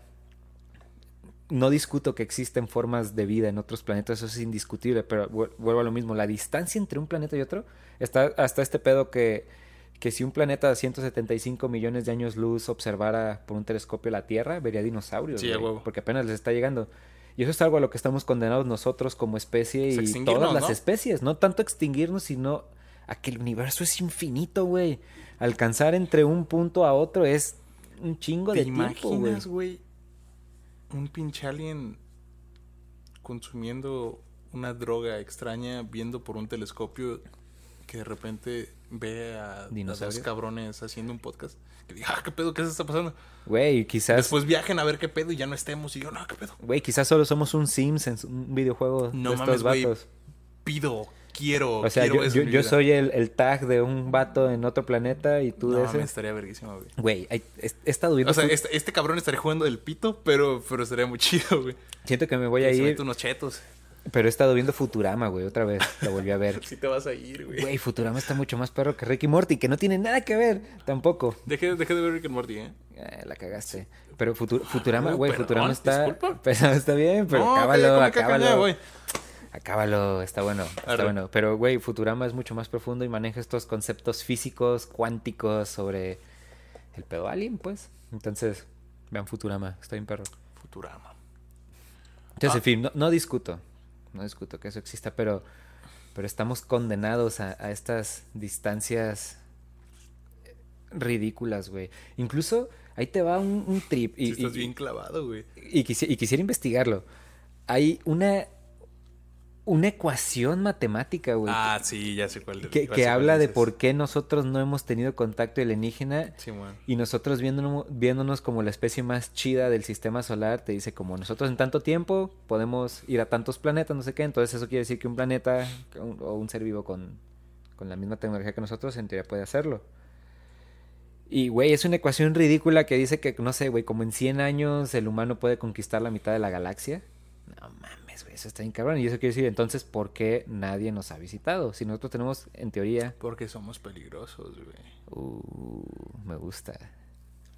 no discuto que existen formas de vida en otros planetas, eso es indiscutible, pero vu- vuelvo a lo mismo, la distancia entre un planeta y otro, está hasta este pedo que, que si un planeta de 175 millones de años luz observara por un telescopio la Tierra, vería dinosaurios, Sí, a güey, porque apenas les está llegando. Y eso es algo a lo que estamos condenados nosotros como especie Pues y extinguirnos, todas las ¿no? especies, no tanto extinguirnos, sino a que el universo es infinito, güey. Alcanzar entre un punto a otro es un chingo ¿Te de imaginas, güey? Un pinche alien consumiendo una droga extraña, viendo por un telescopio que de repente ve a, dos cabrones haciendo un podcast. Que diga, ah, qué pedo, qué se está pasando. Güey, quizás, Después viajen a ver qué pedo y ya no estemos. Y yo, no, qué pedo. güey, quizás solo somos un Sims en un videojuego No de mames, güey. vatos. Pido, quiero. O sea, quiero yo, yo, soy el, el tag de un vato en otro planeta y tú No de ese. estaría verguísimo, güey. Güey, he, he estado viendo. O sea, este, este cabrón estaría jugando del pito, pero, pero estaría muy chido, güey. Siento que me voy a ir, unos chetos. Pero he estado viendo Futurama, güey, otra vez. Lo volví a ver. Sí te vas a ir, güey. Güey, Futurama está mucho más perro que Ricky Morty, que no tiene nada que ver tampoco. Dejé, dejé de ver Rick and Morty, ¿eh? Eh, la cagaste. Pero Futu- Futurama, güey, Futurama está. disculpa. Pero está bien, pero No, acábalo, acábalo. güey. Acábalo, está bueno, está Arre. bueno. Pero, güey, Futurama es mucho más profundo y maneja estos conceptos físicos, cuánticos sobre el pedo alien, pues. Entonces, vean Futurama, está bien perro. Futurama. Entonces, Ah. en fin, no, no discuto, no discuto que eso exista, pero, pero estamos condenados a, a estas distancias ridículas, güey. Incluso ahí te va un, un trip. Y, Sí estás y- bien clavado, güey. y quisiera investigarlo. Hay una, una ecuación matemática, güey, Ah, sí, ya sé cuál. que, que cuál habla de por qué nosotros no hemos tenido contacto alienígena Sí, bueno. y nosotros viéndonos, viéndonos como la especie más chida del sistema solar, te dice como nosotros en tanto tiempo podemos ir a tantos planetas, no sé qué, entonces eso quiere decir que un planeta o un ser vivo con, con la misma tecnología que nosotros en teoría puede hacerlo. Y, güey, es una ecuación ridícula que dice que, no sé, güey, como en 100 años el humano puede conquistar la mitad de la galaxia. No mames, güey, eso está bien cabrón. Y eso quiere decir, entonces, ¿por qué nadie nos ha visitado? Si nosotros tenemos, en teoría... Porque somos peligrosos, güey. Uh, me gusta.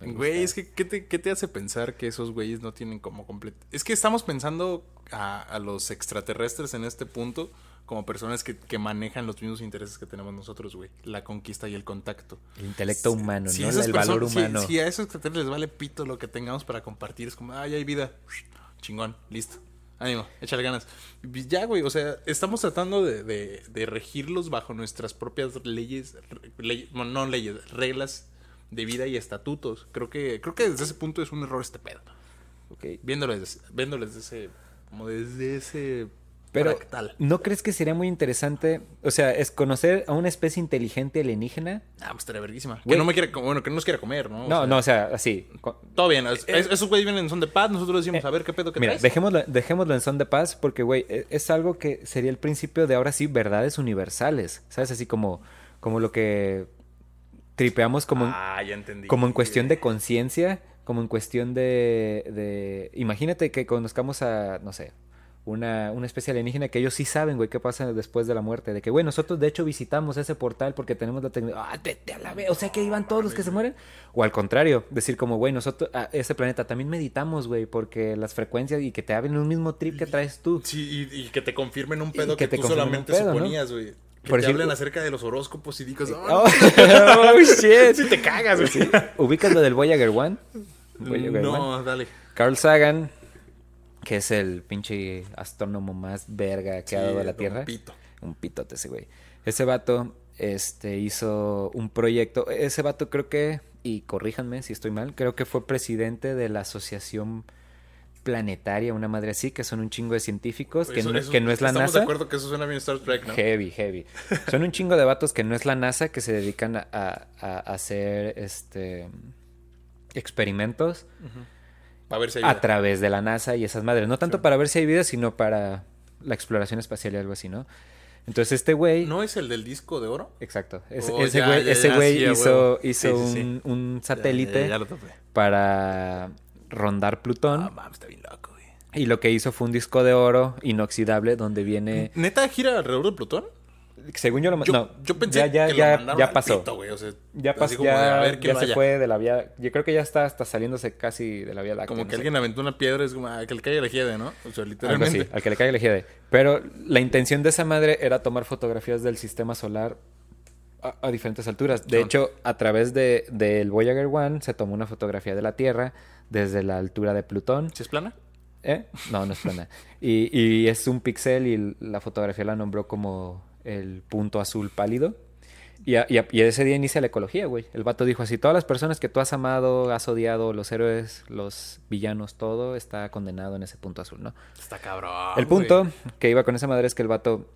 Güey, es que ¿qué te, qué te hace pensar que esos güeyes no tienen como completo? Es que estamos pensando a, a los extraterrestres en este punto como personas que, que manejan los mismos intereses que tenemos nosotros, güey. La conquista y el contacto. El intelecto humano, Si ¿no? el valor personas- si- humano. Si, a esos extraterrestres les vale pito lo que tengamos para compartir, es como, ay, hay vida. Chingón, listo. Ánimo, échale ganas. Ya, güey, o sea, estamos tratando de, de- de regirlos bajo nuestras propias leyes, ley- no leyes, reglas de vida y estatutos. Creo que, creo que desde ese punto es un error este pedo. Ok. Viéndolo desde, viéndolo desde ese, como desde ese Pero, fractal. ¿no crees que sería muy interesante, o sea, es conocer a una especie inteligente alienígena? Ah, pues estaría verguísima. Que no me quiere, bueno, que no nos quiera comer, ¿no? O No, sea, no, o sea, así. Todo bien, es- es- esos güeyes vienen en son de paz, nosotros decimos, Eh, a ver qué pedo que Mira, traes. dejémoslo, dejémoslo en son de paz porque, güey, e- es algo que sería el principio de ahora sí verdades universales, ¿sabes? Así como, como lo que tripeamos como, en- Ah, ya entendí. como en cuestión de conciencia, como en cuestión de, de... Imagínate que conozcamos a, no sé, una, una especie alienígena que ellos sí saben, güey, qué pasa después de la muerte. De que, güey, nosotros de hecho visitamos ese portal porque tenemos la tecnología. ¡Ah, vete a la! O sea, que iban todos los que se mueren. O al contrario, decir como, güey, nosotros, a ese planeta también meditamos, güey, porque las frecuencias y que te hablen un mismo trip que traes tú. Sí, y, y que te confirmen un pedo que que, te tú solamente suponías, güey. Que Por te ejemplo- hablen acerca de los horóscopos y digas, oh, Oh, oh, shit. si te cagas, güey. ¿Ubicas lo del Voyager One? Voyager One. No, dale. Carl Sagan, que es el pinche astrónomo más verga que ha dado a la Sí, Tierra. un pito. Un pitote ese güey. Ese vato este, hizo un proyecto. Ese vato creo que, y corríjanme si estoy mal, creo que fue presidente de la Asociación Planetaria, una madre así, que son un chingo de científicos, que, Eso- no, que no es la Estamos NASA. de acuerdo que eso suena bien Star Trek, ¿no? Heavy, heavy. Son un chingo de vatos que no es la NASA, que se dedican a, a- a hacer este experimentos A ver si hay a vida. través de la NASA y esas madres. No tanto Sí. para ver si hay vida, sino para la exploración espacial y algo así, ¿no? Entonces este güey... ¿No es el del disco de oro? Exacto. Es- Oh, ese ya, güey, ya, ese ya, güey sí, hizo, hizo Sí, un, un satélite para rondar Plutón. Ah, mames, está bien loco, güey. y lo que hizo fue un disco de oro inoxidable donde viene... ¿Neta gira alrededor de Plutón? Según yo lo... Yo, no, yo pensé ya, ya, que ya, lo mandaron ya al pasó. pito, güey, o sea, Ya pasó, de, ya, a ver ya se fue de la vía. Yo creo que ya está hasta saliéndose casi de la vía láctea. Como no que sé. alguien aventó una piedra, es como, ah, que le caiga la hiede, ¿no? O sea, Algo literalmente. así, al que le caiga el eje Pero la intención de esa madre era tomar fotografías del sistema solar a, a diferentes alturas. De hecho, a través de, del Voyager One se tomó una fotografía de la Tierra desde la altura de Plutón. ¿Sí es plana? ¿Eh? No, no es plana. Y, y es un pixel y la fotografía la nombró como el punto azul pálido. Y, a- y a- y ese día inicia la ecología, güey. El vato dijo así, todas las personas que tú has amado, has odiado, los héroes, los villanos, todo está condenado en ese punto azul, ¿no? Está cabrón. el punto que iba con esa madre es que el vato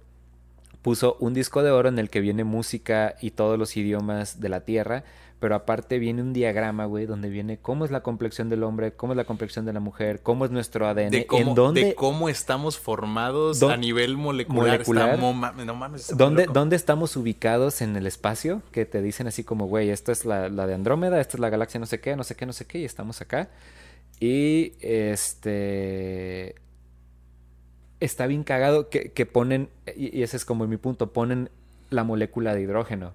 puso un disco de oro en el que viene música y todos los idiomas de la Tierra, pero aparte viene un diagrama, güey, donde viene cómo es la complexión del hombre, cómo es la complexión de la mujer, cómo es nuestro ADN, De cómo, en dónde, de cómo estamos formados a nivel molecular. molecular. Está no mames. está ¿Dónde, dónde estamos ubicados en el espacio? Que te dicen así como, güey, esto es la, la de Andrómeda, esta es la galaxia no sé qué, no sé qué, no sé qué, y estamos acá. Y este... Está bien cagado que, que ponen, y, y ese es como mi punto, ponen la molécula de hidrógeno.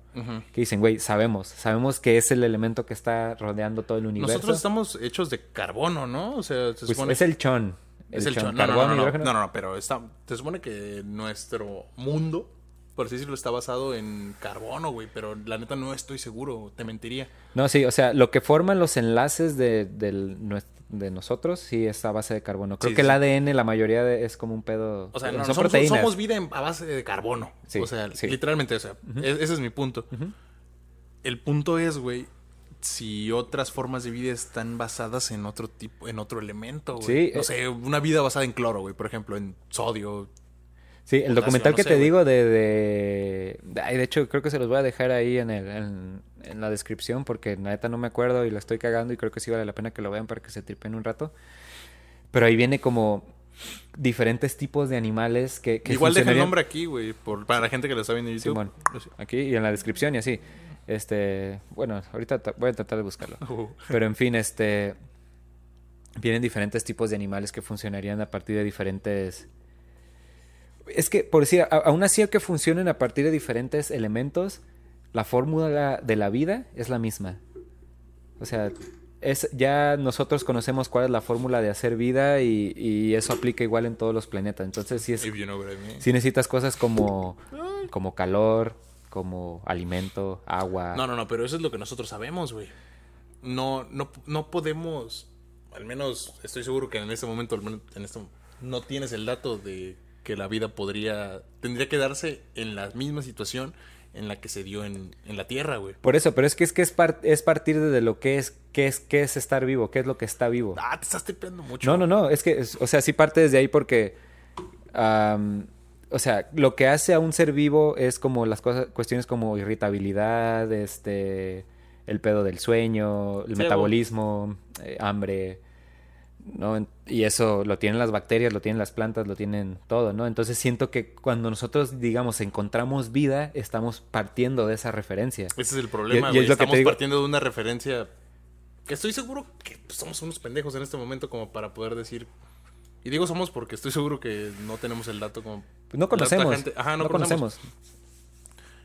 Que dicen, güey, sabemos, sabemos que es el elemento que está rodeando todo el universo. Nosotros estamos hechos de carbono, ¿no? O sea, se Pues supone... es el chon. Es el chon. No, no, Carbón, no, no, hidrógeno. no, no, no, pero está, se supone que nuestro mundo, por así decirlo, está basado en carbono, güey, pero la neta no estoy seguro, te mentiría. No, sí, o sea, lo que forman los enlaces de, nues- de nosotros sí es a base de carbono. Creo Sí, que sí. el ADN, la mayoría de- es como un pedo. O sea, eh, no, son somos, vida en- a base de carbono. Sí, o sea, literalmente, o sea, e- ese es mi punto. El punto es, güey, si otras formas de vida están basadas en otro tipo, en otro elemento, güey. Sí, No eh. sé, una vida basada en cloro, güey, por ejemplo, en sodio. Sí, el documental no que sé, te güey. digo de, de... ay, de hecho, creo que se los voy a dejar ahí en, el, en, en la descripción porque la neta no me acuerdo y lo estoy cagando y creo que sí vale la pena que lo vean para que se tripen un rato. Pero ahí viene como diferentes tipos de animales que... que Igual deja el nombre aquí, güey, para la gente que lo está viendo en YouTube. Simón, aquí y en la descripción y así. Este, bueno, ahorita ta- voy a tratar de buscarlo. Uh, Pero en fin, este vienen diferentes tipos de animales que funcionarían a partir de diferentes es que por decir, aún así que funcionen a partir de diferentes elementos, la fórmula de la vida es la misma. O sea, es ya nosotros conocemos cuál es la fórmula de hacer vida y, y eso aplica igual en todos los planetas. Entonces, sí es if you know what I mean. si necesitas cosas como, como calor, como alimento, agua. No, no, no, pero eso es lo que nosotros sabemos, güey. No, no, no podemos, al menos estoy seguro que en este momento, al menos en esto, no tienes el dato de que la vida podría, tendría que darse en la misma situación en la que se dio en, en la Tierra, güey. Por eso, pero es que es que es, par- es partir de lo que es, qué es, qué es estar vivo, qué es lo que está vivo. Ah, te estás tripeando mucho. No, no, no, es que, es- o sea, sí parte desde ahí porque, am, o sea, lo que hace a un ser vivo es como las cosas, cuestiones como irritabilidad, este, el pedo del sueño, el Sí, metabolismo, eh, hambre, ¿no? Y eso lo tienen las bacterias, lo tienen las plantas, lo tienen todo, ¿no? Entonces siento que cuando nosotros, digamos, encontramos vida, estamos partiendo de esa referencia. Ese es el problema, Y- es Estamos partiendo de una referencia que estoy seguro que pues, somos unos pendejos en este momento como para poder decir Y digo somos porque estoy seguro que no tenemos el dato como... Pues no conocemos. gente- Ajá, no no conocemos. conocemos.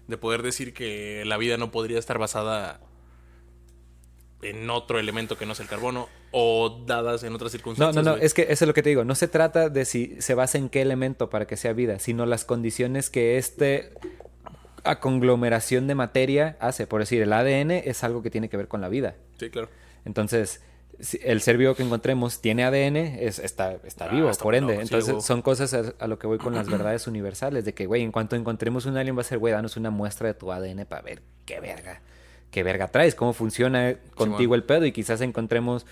De poder decir que la vida no podría estar basada en otro elemento que no es el carbono o dadas en otras No, circunstancias. no, no, güey. es que eso es lo que te digo. No se trata de si se basa en qué elemento para que sea vida, sino las condiciones que este a conglomeración de materia hace. Por decir, el ADN es algo que tiene que ver con la vida. Sí, claro. Entonces, si el ser vivo que encontremos tiene ADN, es, está, está Ah, vivo, está por ende. Entonces, son cosas a, a lo que voy con las verdades universales, de que, güey, en cuanto encontremos un alien va a ser, güey, danos una muestra de tu ADN para ver qué verga, qué verga traes, cómo funciona contigo el pedo y quizás encontremos,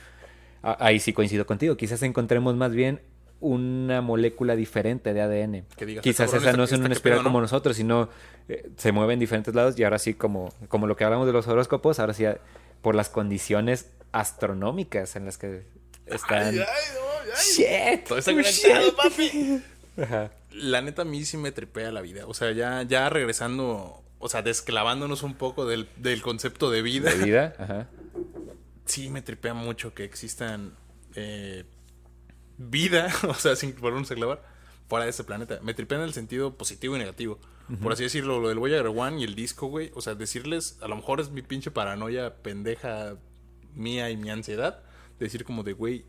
ahí sí coincido contigo, quizás encontremos más bien una molécula diferente de ADN. Que digas, quizás "Ah, cabrón, esa no es en una espiral pedo, ¿no?" como nosotros, sino eh, se mueve en diferentes lados y ahora sí, como, como lo que hablamos de los horóscopos, ahora sí, por las condiciones astronómicas en las que están. Ay, ay, ay, ay. ¡Shit! Todo está Oh, shit. papi. Ajá. La neta a mí sí me tripea la vida. O sea, ya, ya regresando, o sea, desclavándonos un poco del, del concepto de vida. De vida, ajá. Sí me tripea mucho que existan eh, vida, o sea, sin volvernos a clavar, fuera de este planeta. Me tripea en el sentido positivo y negativo. Por así decirlo, lo del Voyager One y el disco, güey. O sea, decirles, a lo mejor es mi pinche paranoia pendeja mía y mi ansiedad. Decir como de, güey,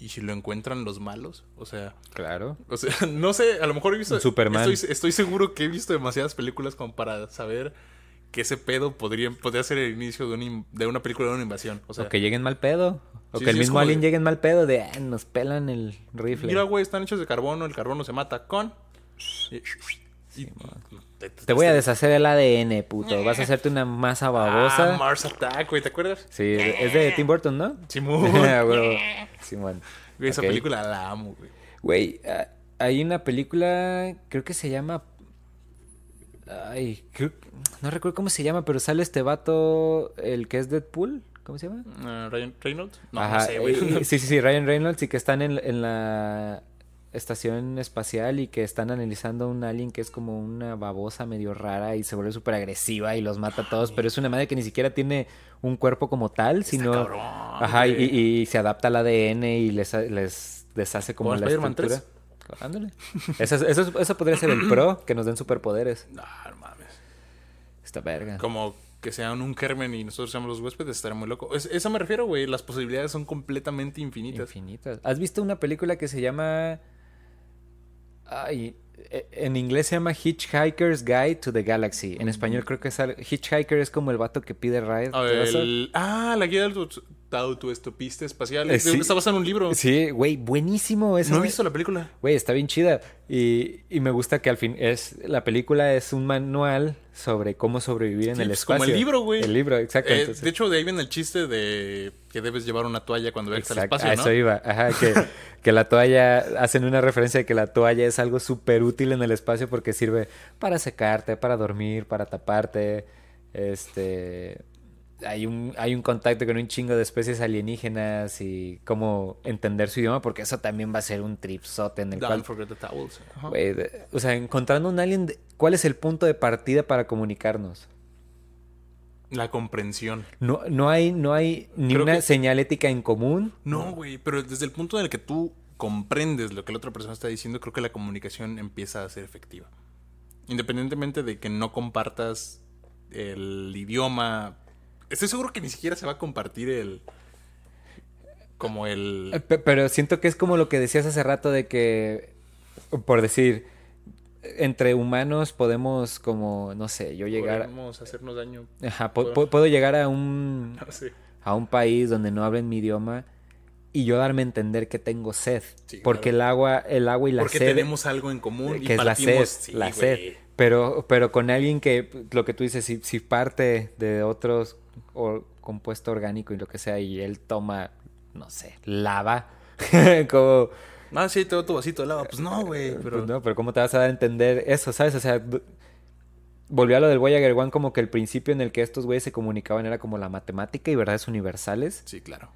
¿y si lo encuentran los malos? O sea, Claro. o sea, no sé, a lo mejor he visto. Un Superman. Estoy, estoy seguro que he visto demasiadas películas como para saber que ese pedo podría, podría ser el inicio de una, in- de una película de una invasión. O sea, o que lleguen mal pedo. O Sí, que el sí, mismo alien de- llegue en mal pedo de "Ah, nos pelan el rifle. mira, güey, están hechos de carbono, el carbono se mata con. y- y- te, Te voy a deshacer el ADN, puto. Vas a hacerte una masa babosa. Ah, Mars Attack, güey, ¿te acuerdas? sí, es de Tim Burton, ¿no? Simón. Ah. Simón. Güey, esa película la amo, güey. Güey, ah, hay una película, creo que se llama... Ay, creo- no recuerdo cómo se llama, pero sale este vato, el que es Deadpool, ¿cómo se llama? Ah, Ryan Reynolds. No, Ajá, no sé, güey. eh, sí, sí, sí, Ryan Reynolds y que están en, en la estación espacial y que están analizando un alien que es como una babosa medio rara y se vuelve súper agresiva y los mata a todos, pero es una madre que ni siquiera tiene un cuerpo como tal, sino... cabrón, Ajá, y, y- se adapta al ADN y les, les deshace como ¿Como la estructura. Ándale. Eso, es- eso, es- eso podría ser el pro, que nos den superpoderes. No, no mames. Esta verga. Como que sean un germen y nosotros seamos los huéspedes, estaría muy loco. Es, eso me refiero, güey. Las posibilidades son completamente infinitas. Infinitas. ¿Has visto una película que se llama... Ay, e- en inglés se llama Hitchhiker's Guide to the Galaxy. En español creo que es... Hitchhiker es como el vato que pide ride. A ¿te ver, vas a- el- Ah, la guía del autoestopista espacial. Eh, sí. Está basada en un libro. Sí, güey, buenísimo. No he visto la película. Güey, está bien chida. Y, y me gusta que al fin es la película es un manual sobre cómo sobrevivir en el pues, espacio. como el libro, güey. El libro, exacto. Eh, de hecho, de ahí viene el chiste de que debes llevar una toalla cuando viajes al espacio, a eso iba. Ajá, que, que la toalla, hacen una referencia de que la toalla es algo súper útil en el espacio porque sirve para secarte, para dormir, para taparte. Este. Hay un, hay un contacto con un chingo de especies alienígenas y cómo entender su idioma, porque eso también va a ser un tripsote en el cual Don't forget the towels. Güey, de- o sea, encontrando un alien, de- ¿cuál es el punto de partida para comunicarnos? La comprensión. No, no hay, no hay ni Creo una que- señal ética en común. No, güey, pero desde el punto en el que tú comprendes lo que la otra persona está diciendo, creo que la comunicación empieza a ser efectiva. Independientemente de que no compartas el idioma, estoy seguro que ni siquiera se va a compartir el... como Eh, el... pe- Pero siento que es como lo que decías hace rato de que, por decir, entre humanos podemos como, no sé, yo llegar... Podemos hacernos daño. Ajá, po- puedo llegar a un, No sé. a un país donde no hablen mi idioma y yo darme a entender que tengo sed. Sí, porque claro. el agua, el agua y la Porque sed... tenemos algo en común y que es la partimos... sed, Sí, la sed. Pero, pero con alguien que, lo que tú dices, si, si parte de otros o compuesto orgánico y lo que sea, y él toma, no sé, lava, como, Ah, sí, te doy tu vasito de lava. Pues no, güey, pero... pues no, pero ¿cómo te vas a dar a entender eso, sabes? O sea, volvió a lo del Voyager One como que el principio en el que estos güeyes se comunicaban era como la matemática y verdades universales, Sí, claro.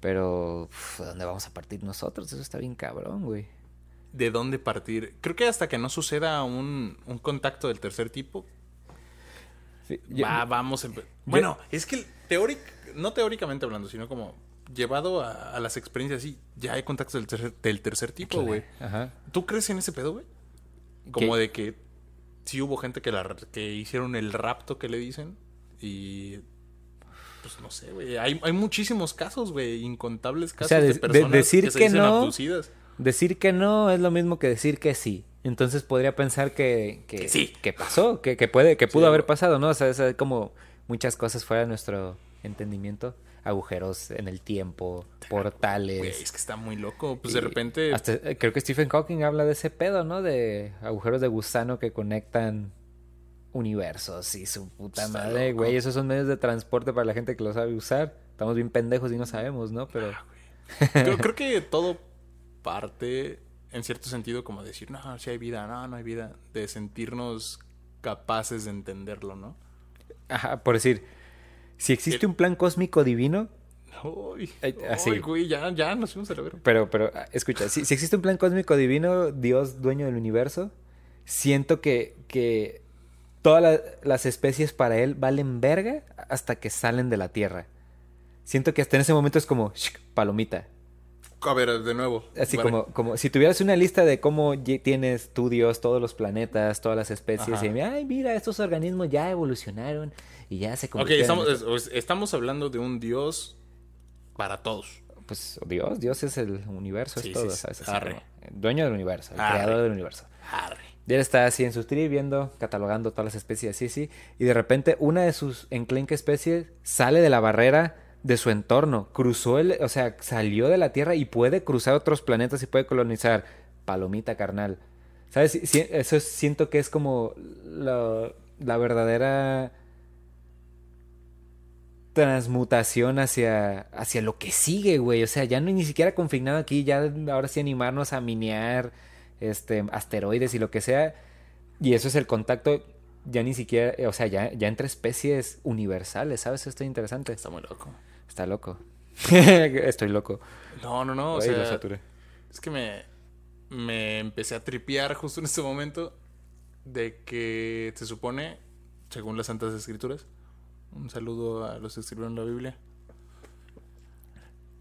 pero uf, ¿de dónde vamos a partir nosotros? Eso está bien cabrón, güey. de dónde partir. Creo que hasta que no suceda un, un contacto del tercer tipo, Sí, yo- va, vamos. Bueno, es que teóric, no teóricamente hablando, sino como llevado a, a las experiencias así, ya hay contactos del tercer, del tercer tipo, güey. Ajá. ¿Tú crees en ese pedo, güey? Como de que sí hubo gente que, la, que hicieron el rapto que le dicen y... Pues no sé, güey. Hay, hay muchísimos casos, güey. Incontables casos sea, de- de de- personas decir que se que dicen no- abducidas. Decir que no es lo mismo que decir que sí. Entonces podría pensar que, que, Que sí. que pasó, que, que puede, que pudo Sí, haber pasado, ¿no? O sea, es como muchas cosas fuera de nuestro entendimiento. Agujeros en el tiempo, portales. Güey, es que está muy loco. Pues de repente... Hasta, eh, creo que Stephen Hawking habla de ese pedo, ¿no? De agujeros de gusano que conectan universos y su puta Está madre, güey. Esos son medios de transporte para la gente que lo sabe usar. Estamos bien pendejos y no sabemos, ¿no? Pero Creo, creo que todo parte, en cierto sentido, como decir, no, si hay vida, no, no hay vida, de sentirnos capaces de entenderlo, ¿no? Ajá, por decir, si existe El- un plan cósmico divino, Uy, Ay, así. uy, güey, ya, ya nos fuimos a la verga. pero, pero, ah, escucha, si, si existe un plan cósmico divino, Dios dueño del universo, siento que, que todas la- las especies para él valen verga hasta que salen de la Tierra. Siento que hasta en ese momento es como, "Shh, palomita. A ver, de nuevo. Así Vale. como, como si tuvieras una lista de cómo tienes tú, Dios, todos los planetas, todas las especies, Ajá. y ay, mira, estos organismos ya evolucionaron y ya se Ok, convirtieron en estamos, es- estamos hablando de un dios para todos. pues Dios, Dios es el universo, Sí, es todo, sí, eh, dueño del universo, el Arre. creador del universo. Arre. Y él está así en su trip viendo, catalogando todas las especies así, sí, y de repente una de sus enclenques especies sale de la barrera de su entorno, cruzó el, o sea, salió de la Tierra y puede cruzar otros planetas y puede colonizar. Palomita carnal. ¿Sabes? Sí, eso es- siento que es como la, la verdadera transmutación hacia, hacia lo que sigue, güey. O sea, ya no ni siquiera confinado aquí, ya ahora sí animarnos a minear este, asteroides y lo que sea. Y eso es el contacto, ya ni siquiera, o sea, ya, ya entre especies universales, ¿sabes? Esto es interesante. Está muy loco. Está loco. Estoy loco. No, no, no. O lo sea, saturé. es que me, me empecé a tripear justo en este momento de que se supone, según las Santas Escrituras, un saludo a los que escribieron la Biblia,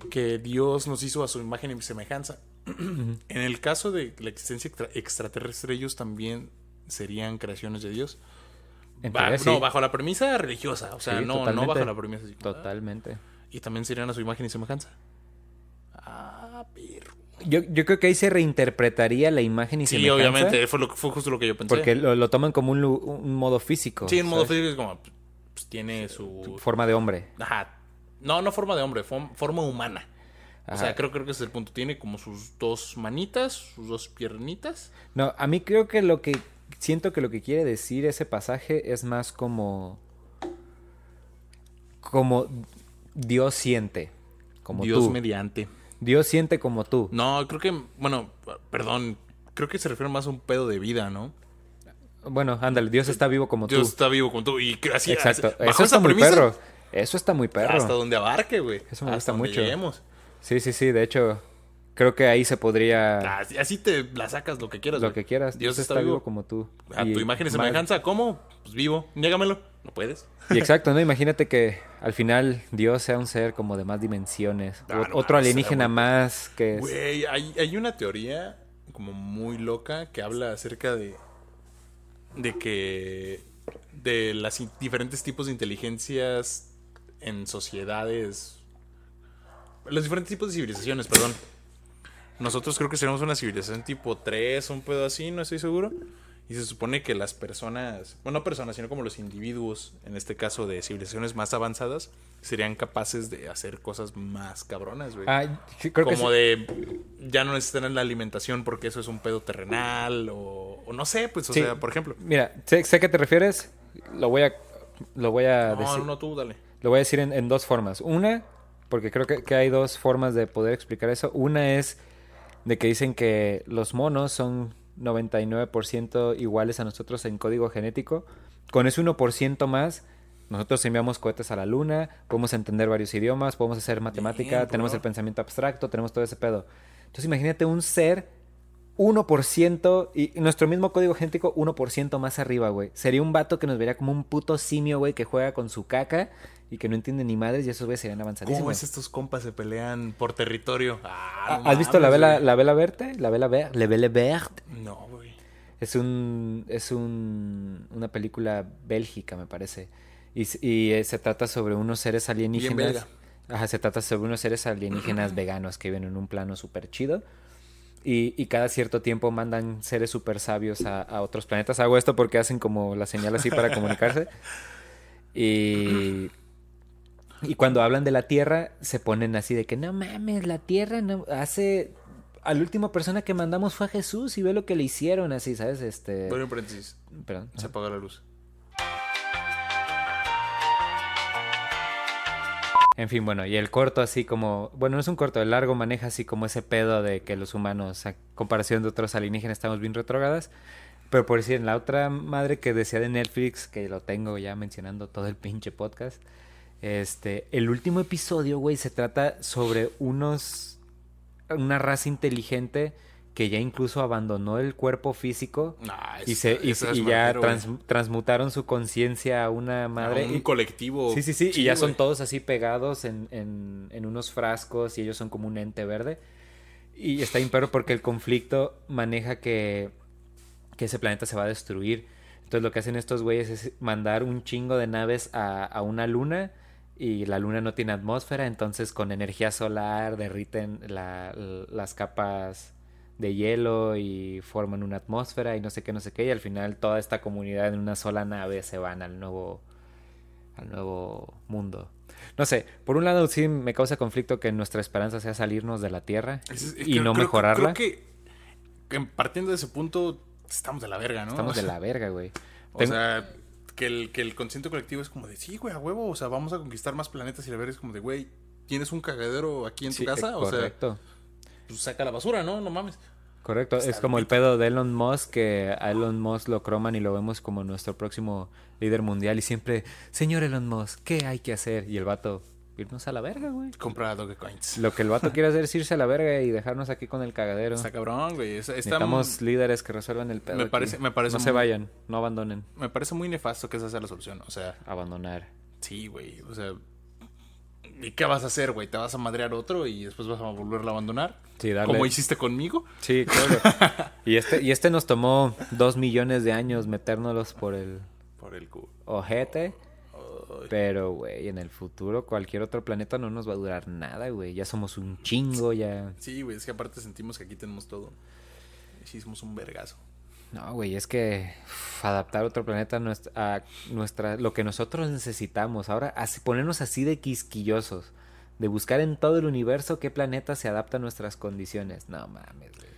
que Dios nos hizo a su imagen y semejanza. en el caso de la existencia extra- extraterrestre, ellos también serían creaciones de Dios. En Ba- teoría, no, bajo la premisa religiosa, o sea, Sí, no, no bajo la premisa. Totalmente. Y también serían a su imagen y semejanza. Ah, perro. Yo, yo creo que ahí se reinterpretaría la imagen y Sí, semejanza, obviamente, fue, lo, fue justo lo que yo pensé. Porque lo, lo toman como un, un modo físico. sí, en modo ¿sabes? físico es como, pues, tiene su... Forma de hombre. Ajá. No, no forma de hombre, forma humana. O sea, creo, creo que ese es el punto. Tiene como sus dos manitas, sus dos piernitas. No, a mí creo que lo que siento que lo que quiere decir ese pasaje es más como como Dios siente, como Dios tú. mediante. Dios siente como tú. No, creo que, bueno, perdón, creo que se refiere más a un pedo de vida, ¿no? Bueno, ándale, Dios está vivo como Dios tú. está vivo con tú y así Exacto. Eso está muy premisa, perro. Eso está muy perro. Hasta donde abarque, güey. Eso me Hasta gusta mucho. lleguemos. Sí, sí, sí, de hecho creo que ahí se podría Así, así te la sacas lo que quieras. lo que quieras. Dios está, vivo. como tú. A tu imagen y semejanza, ¿cómo? Pues vivo. Niégamelo. No puedes. Y exacto, ¿no? Imagínate que al final Dios sea un ser como de más dimensiones. Ah, no otro alienígena más que es... Güey, hay, hay una teoría como muy loca que habla acerca de. de que. de las diferentes tipos de inteligencias en sociedades. Los diferentes tipos de civilizaciones, perdón. Nosotros creo que seremos una civilización tipo 3, un pedo así, no estoy seguro. Y se supone que las personas, bueno, no personas, sino como los individuos, en este caso de civilizaciones más avanzadas, serían capaces de hacer cosas más cabronas, güey Ah, sí, creo que como de ya no necesitan la alimentación porque eso es un pedo terrenal o, o no sé, pues o Sí. sea, por ejemplo. Mira, sé, sé a qué te refieres. Lo voy a, lo voy a No, decir. no, no, tú dale. Lo voy a decir en, en dos formas. Una, porque creo que, que hay dos formas de poder explicar eso. Una es de que dicen que los monos son 99% iguales a nosotros en código genético. Con ese 1% más, nosotros enviamos cohetes a la luna, podemos entender varios idiomas, podemos hacer matemática, Bien, tenemos el pensamiento abstracto, tenemos todo ese pedo. Entonces imagínate un ser 1% y nuestro mismo código genético 1% más arriba, güey. Sería un vato que nos vería como un puto simio, güey, que juega con su caca y que no entiende ni madres y esos güeyes serían avanzadísimos. ¿Cómo es estos compas se pelean por territorio? Ah, no ¿Has visto la vela, güey. la vela verde? La vela verde. La vela verde. No, güey. Es un es un una película bélgica, me parece. Y, eh, se trata sobre unos seres alienígenas. belga. Ajá, se trata sobre unos seres alienígenas veganos que viven en un plano súper chido. Y, y cada cierto tiempo mandan seres súper sabios a, a otros planetas. Hago esto porque hacen como la señal así para comunicarse. Y, y cuando hablan de la Tierra, se ponen así de que no mames, la Tierra no hace. A la última persona que mandamos fue a Jesús y ve lo que le hicieron, así, ¿sabes? Este. Bueno, en paréntesis. Perdón. Se apagó la luz. En fin, bueno, y el corto así como, bueno, no es un corto, el largo maneja así como ese pedo de que los humanos, a comparación de otros alienígenas, estamos bien retrógradas. Pero por decir, en la otra madre que decía de Netflix, que lo tengo ya mencionando todo el pinche podcast, este, el último episodio, güey, se trata sobre unos, una raza inteligente que ya incluso abandonó el cuerpo físico Nah, y, se, y, ya trans- transmutaron su conciencia a una madre. A un y- colectivo. Sí, sí, sí, y ya son todos así pegados en, en, en unos frascos y ellos son como un ente verde. Y está bien perro porque el conflicto maneja que, que ese planeta se va a destruir. Entonces lo que hacen estos güeyes es mandar un chingo de naves a, a una luna y la luna no tiene atmósfera, entonces con energía solar derriten la- las capas de hielo y forman una atmósfera y no sé qué, no sé qué, y al final toda esta comunidad en una sola nave se van al nuevo al nuevo mundo. No sé, por un lado sí me causa conflicto que nuestra esperanza sea salirnos de la Tierra Es- y creo- no creo- mejorarla. Creo que, partiendo de ese punto estamos de la verga, ¿no? Estamos O de la verga, güey. O sea, que el, que el consciente colectivo es como de, sí, güey, a huevo, o sea, vamos a conquistar más planetas y la verga es como de, güey, ¿tienes un cagadero aquí en tu Sí, casa? O sea. Pues saca la basura, ¿no? No mames. Correcto, es como el pedo de Elon Musk, que a Elon Musk lo croman y lo vemos como nuestro próximo líder mundial y siempre, señor Elon Musk, ¿qué hay que hacer? Y el vato, irnos a la verga, güey. Compra Dogecoins. Lo que el vato quiere hacer es irse a la verga y dejarnos aquí con el cagadero. Está cabrón, güey. Está, Necesitamos líderes que resuelvan el pedo. Me aquí. parece- me parece No se vayan, no abandonen. me parece muy nefasto que esa sea la solución. O sea, Abandonar. sí, güey. O sea, ¿y qué vas a hacer, güey? ¿Te vas a madrear otro y después vas a volverlo a abandonar? Sí, darle. Como hiciste conmigo. Sí, claro. y, este, y este nos tomó dos millones de años metérnoslos por el Por el culo. ojete. Pero, güey, en el futuro cualquier otro planeta no nos va a durar nada, güey. Ya somos un chingo, ya. Sí, güey. Es que aparte sentimos que aquí tenemos todo. Hicimos un vergazo. No, güey, es que uf, adaptar otro planeta a nuestra, a nuestra, lo que nosotros necesitamos. Ahora, así, ponernos así de quisquillosos. De buscar en todo el universo qué planeta se adapta a nuestras condiciones. No mames, güey.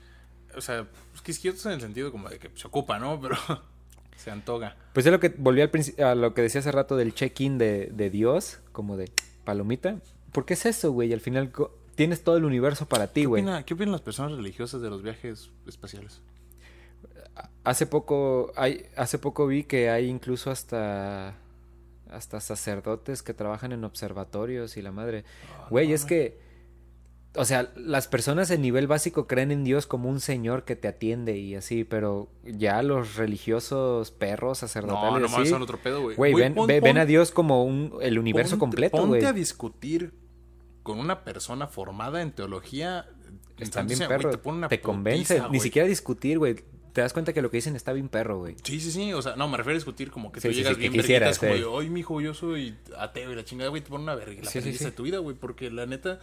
O sea, es quisquillosos en el sentido como de que se ocupa, ¿no? Pero se antoga. Pues es lo que volví al a lo que decía hace rato del check-in de, de Dios, como de palomita. ¿Por qué es eso, güey? Al final tienes todo el universo para ti, ¿Qué, güey. ¿Qué opinan las personas religiosas de los viajes espaciales? Hace poco, hay, hace poco vi que hay incluso hasta, hasta sacerdotes que trabajan en observatorios y la madre. Güey, es que, o sea, las personas en nivel básico creen en Dios como un señor que te atiende y así, pero ya los religiosos perros No, sacerdotales no así, mames, son otro pedo, güey. güey, ven, pon- ven pon- a Dios como un, el universo completo, Ponte a discutir con una persona formada en teología. Están bien entonces, güey, perro, te, te convence, putiza, ni siquiera discutir, güey. Te das cuenta que lo que dicen está bien perro, güey. Sí, sí, sí. O sea, no, me refiero a discutir como que Sí, tú sí, llegas sí, bien verguitas como sí. de, oye, mijo, yo soy ateo y la chingada, güey, te ponen una verga. La de tu vida, güey, porque la neta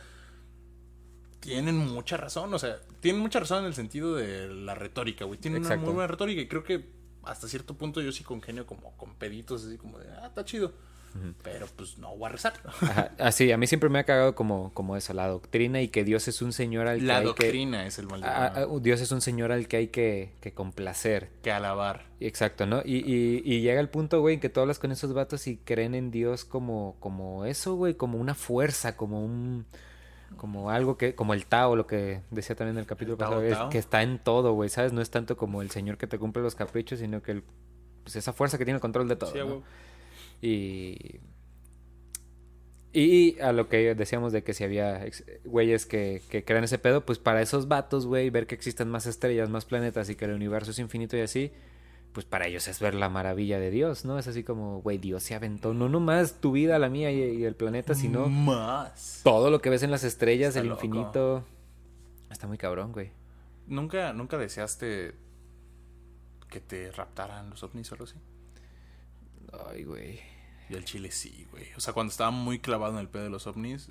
tienen mucha razón. O sea, tienen mucha razón en el sentido de la retórica, güey. Tienen Exacto. una muy buena retórica y creo que hasta cierto punto yo sí congenio como con peditos, así como de, ah, está chido. Pero pues no voy a rezar. Ajá, Así, a mí siempre me ha cagado como, como eso, la doctrina y que Dios es un señor al que La hay doctrina es el que... maldito. a- a- Dios es un señor al que hay que, que complacer. que alabar. Exacto, ¿no? Y, y, y llega el punto, güey, en que tú hablas con esos vatos y creen en Dios como, como eso, güey, como una fuerza, como un... Como algo que, como el Tao, lo que decía también en el capítulo El Tao pasado, es que está en todo, güey, ¿sabes? No es tanto como el señor que te cumple los caprichos, sino que el, pues esa fuerza que tiene el control de todo, Sí. Y. Y a lo que decíamos de que si había güeyes que, que crean ese pedo, pues para esos vatos, güey, ver que existen más estrellas, más planetas y que el universo es infinito y así, pues para ellos es ver la maravilla de Dios, ¿no? Es así como, güey, Dios se aventó no nomás tu vida, la mía y, y el planeta, sino Más. todo lo que ves en las estrellas, Está el loco. infinito. Está muy cabrón, güey. ¿Nunca, ¿Nunca deseaste que te raptaran los ovnis o algo así? Ay, güey. Y al chile sí, güey. O sea, cuando estaba muy clavado en el pedo de los ovnis,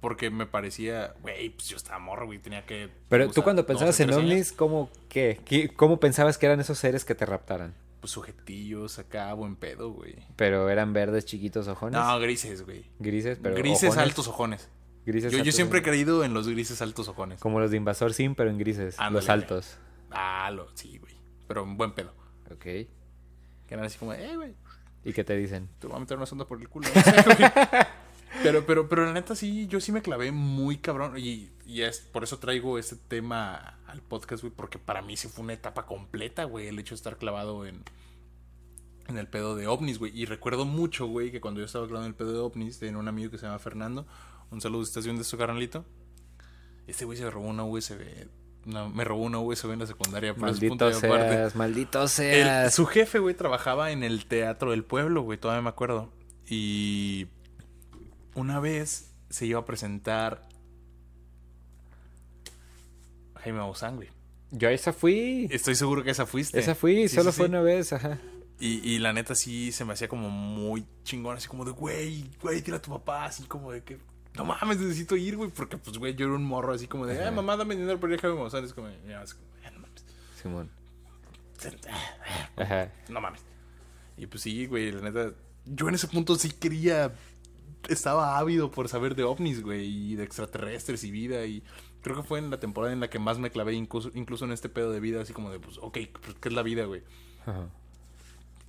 porque me parecía, güey, pues yo estaba morro, güey, tenía que... Pero tú cuando 12, pensabas en 13 años, ovnis, ¿cómo qué? ¿Qué- ¿Cómo pensabas que eran esos seres que te raptaran? Pues sujetillos acá, buen pedo, güey. Pero eran verdes, chiquitos, ojones. No, grises, güey. Grises, pero grises ojones. altos ojones. Grises Yo, yo altos, siempre he creído en los grises altos ojones. Como los de Invasor Sim, pero en grises. Ándale, los güey. altos. Ah, lo, sí, güey. Pero en buen pedo. Ok. Que eran así como, eh, güey, ¿Y qué te dicen? te voy a meter una sonda por el culo. No pero, pero, pero la neta sí, yo sí me clavé muy cabrón. Y, y es, por eso traigo este tema al podcast, güey. Porque para mí sí fue una etapa completa, güey. El hecho de estar clavado en, en el pedo de ovnis, güey. Y recuerdo mucho, güey, que cuando yo estaba clavado en el pedo de ovnis, tenía un amigo que se llama Fernando. Un saludo, estación de su carnalito. Este güey se robó una USB. Una- me robó una USB en la secundaria. pero es punto Maldito y aparte. seas, maldito El- seas. su jefe, güey, trabajaba en el teatro del pueblo, güey, todavía me acuerdo. Y una vez se iba a presentar Jaime Maussan, güey. Yo a esa fui. Estoy seguro que esa fuiste. Esa fui, Sí, solo sí, fue sí. una vez, ajá. Y, y la neta sí se me hacía como muy chingón, así como de, güey, güey, tira a tu papá, así como de que, no mames, necesito ir, güey, porque pues, güey, yo era un morro así como de, ay, mamá, dame dinero para ir a Maussan. Es como, ya, es como, "Ah, no mames. Simón. Ajá. No mames. Y pues sí, güey, la neta. Yo en ese punto sí quería. Estaba ávido por saber de ovnis, güey, y de extraterrestres y vida. Y creo que fue en la temporada en la que más me clavé, incluso, incluso en este pedo de vida, así como de, pues, ok, pues, ¿qué es la vida, güey? Ajá.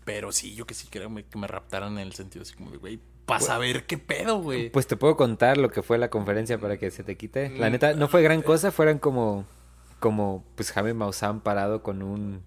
Pero sí, yo que sí quería que me raptaran en el sentido así como de, güey, para saber qué pedo, güey. Pues te puedo contar lo que fue la conferencia para que se te quite. La Mm, neta, no fue gran cosa, fueran como, como, pues Jaime Maussan parado con un,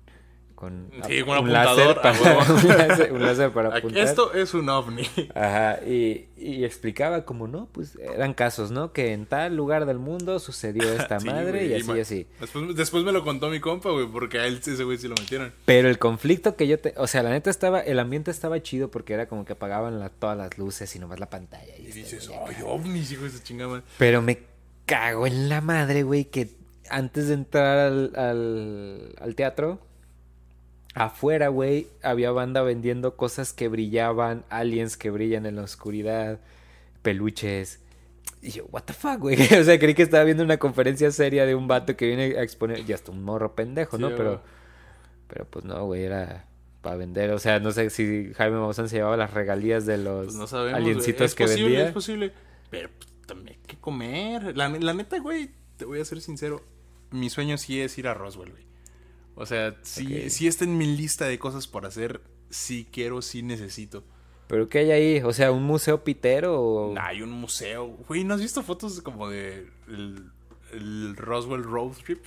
con Sí, un un láser para, un láser, un láser para apuntar. Esto es un ovni. Ajá, y, y explicaba como, no, pues eran casos, ¿no? Que en tal lugar del mundo sucedió esta Sí, madre y así y así. Después, después me lo contó mi compa, güey, porque a él ese güey sí lo metieron. Pero el conflicto que yo te... O sea, la neta estaba... El ambiente estaba chido porque era como que apagaban la- todas las luces y nomás la pantalla. Y Y dices, ay, ovnis, hijo de esa chingada. Pero me cago en la madre, güey, que antes de entrar al, al, al teatro, afuera, güey, había banda vendiendo cosas que brillaban, aliens que brillan en la oscuridad, peluches. Y yo, what the fuck, güey. O sea, creí que estaba viendo una conferencia seria de un vato que viene a exponer, ya hasta un morro pendejo, Sí, ¿no? Pero, pero pues no, güey, era para vender. O sea, no sé si Jaime Maussan se llevaba las regalías de los Pues no sabemos. aliencitos es que posible, vendía. Es posible. Pero pues, también hay que comer. La, la neta, güey, te voy a ser sincero. Mi sueño sí es ir a Roswell, güey. O sea, sí, Ok. sí está en mi lista de cosas por hacer. Sí quiero, sí necesito. ¿Pero qué hay ahí? O sea, ¿un museo pitero o...? Nah, hay un museo. Güey, ¿no has visto fotos como de el, el Roswell Road Trip?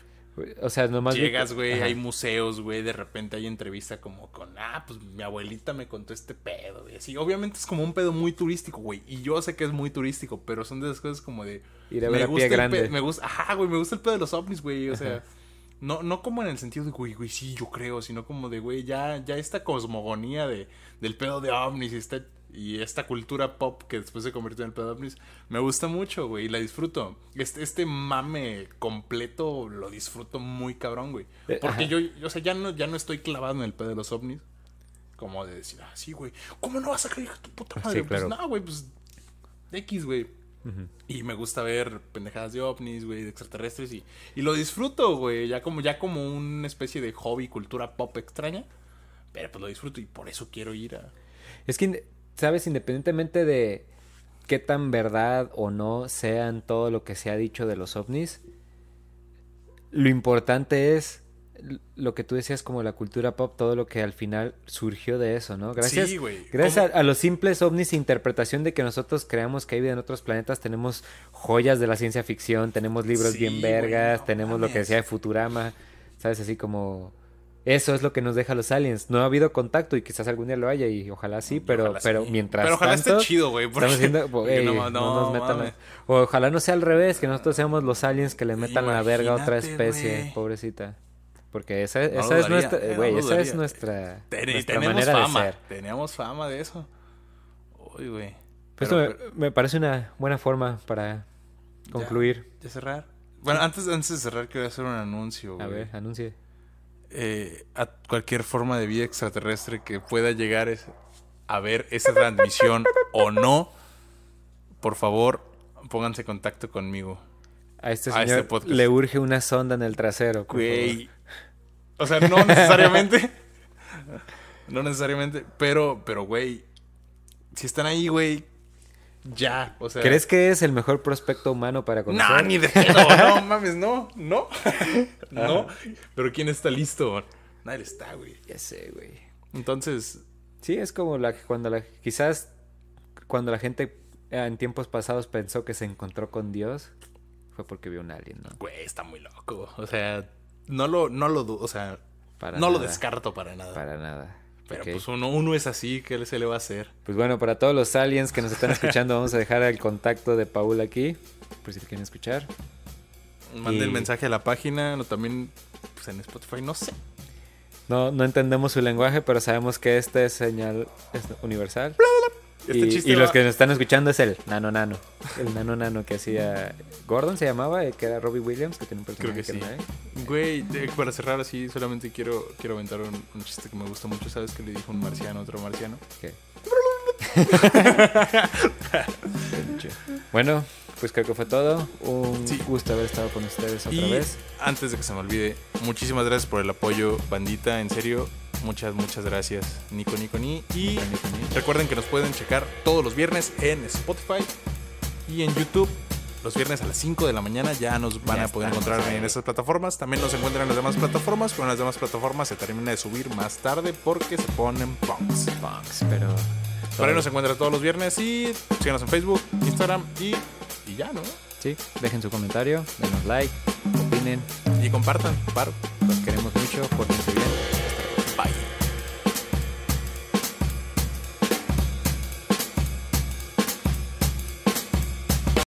O sea, nomás... Llegas, güey, hay museos, güey, de repente hay entrevista como con, ah, pues mi abuelita me contó este pedo, güey, así. Obviamente es como un pedo muy turístico, güey, y yo sé que es muy turístico, pero son de esas cosas como de... Ir a ver a pie el grande. me gusta, ajá, güey, me gusta el pedo de los ovnis, güey, o sea... No, no como en el sentido de, güey, güey, sí, yo creo, sino como de, güey, ya, ya esta cosmogonía de, del pedo de ovnis y esta, y esta cultura pop que después se convirtió en el pedo de ovnis, me gusta mucho, güey, y la disfruto. Este, este mame completo lo disfruto muy cabrón, güey. Eh, Porque yo, yo, o sea, ya no, ya no estoy clavado en el pedo de los ovnis. Como de decir, ah, sí, güey, ¿cómo no vas a creer tu puta madre? Sí, claro. Pues no, güey, pues X, güey. Y me gusta ver pendejadas de ovnis, güey, de extraterrestres y, y lo disfruto, güey, ya como, ya como una especie de hobby, cultura pop extraña. Pero pues lo disfruto y por eso quiero ir a... Es que, ¿sabes? Independientemente de qué tan verdad o no sean todo lo que se ha dicho de los ovnis, lo importante es lo que tú decías como la cultura pop, todo lo que al final surgió de eso, ¿no? Gracias, Sí, güey. gracias a, a los simples ovnis interpretación de que nosotros creamos que hay vida en otros planetas, tenemos joyas de la ciencia ficción, tenemos libros Sí, bien vergas, no tenemos lo que decía de Futurama, ¿sabes? Así como Eso es lo que nos deja los aliens. No ha habido contacto y quizás algún día lo haya y ojalá sí, pero, Ojalá pero sí. mientras Pero ojalá tanto, esté chido, güey. porque- estamos diciendo, porque "Ey, no, no no, nos metan la- o ojalá no sea al revés, que nosotros seamos los aliens que le metan la verga a otra Imagínate, especie, pobrecita. Porque esa, esa es nuestra, eh, no esa es nuestra, Ten- nuestra tenemos manera fama. de ser. Tenemos fama de eso. Uy, güey. Pues Pero- esto me, me parece una buena forma para concluir. ¿Ya cerrar? Bueno, antes, antes de cerrar, quiero hacer un anuncio. A güey. ver, anuncie. Eh, a cualquier forma de vida extraterrestre que pueda llegar es- a ver esa transmisión o no, por favor, pónganse en contacto conmigo. A este A señor este podcast. le urge una sonda en el trasero. Güey. O sea, no necesariamente. no necesariamente. Pero, pero, güey. Si están ahí, güey. Ya. O sea. ¿Crees que es el mejor prospecto humano para conocer? No, ni de pedo. No, mames, no. No. no. Pero ¿quién está listo? Nadie está, güey. Ya sé, güey. Entonces, Sí, es como la cuando la quizás cuando la gente eh, en tiempos pasados pensó que se encontró con Dios fue porque vio un alien, ¿no? güey, está muy loco. O sea, no lo, no lo, o sea, Para no lo descarto para nada. Para nada. Pero pues uno, uno es así, ¿qué se le va a hacer? Pues bueno, para todos los aliens que nos están escuchando, vamos a dejar el contacto de Paul aquí, por si lo quieren escuchar. Mande el mensaje a la página, o también pues, en Spotify, no sé. No, no entendemos su lenguaje, pero sabemos que este es señal es universal. Este y, chiste y los que nos están escuchando es el nano nano. El nano nano que hacía. Gordon se llamaba, eh, que era Robbie Williams, que tiene un Creo personaje que sí. Güey, para cerrar así, solamente quiero, quiero aventar un, un chiste que me gusta mucho. ¿Sabes qué le dijo un marciano a otro marciano? ¿Qué? Bueno, pues creo que fue todo. Un Sí. gusto haber estado con ustedes otra y vez. antes de que se me olvide, muchísimas gracias por el apoyo, bandita, en serio. Muchas, muchas gracias, Nico, Nico, Ni. Y recuerden que nos pueden checar todos los viernes en Spotify y en YouTube. Los viernes a las 5 de la mañana ya nos van Ya a poder encontrar ahí. en esas plataformas. También nos encuentran en las demás plataformas, pero en las demás plataformas se termina de subir más tarde porque se ponen punks. Punks, pero. Por ahí nos encuentran todos los viernes y síganos en Facebook, Instagram y, y ya, ¿no? Sí, dejen su comentario, denos like, opinen. Y compartan, paro. Los queremos mucho, pórtense bien.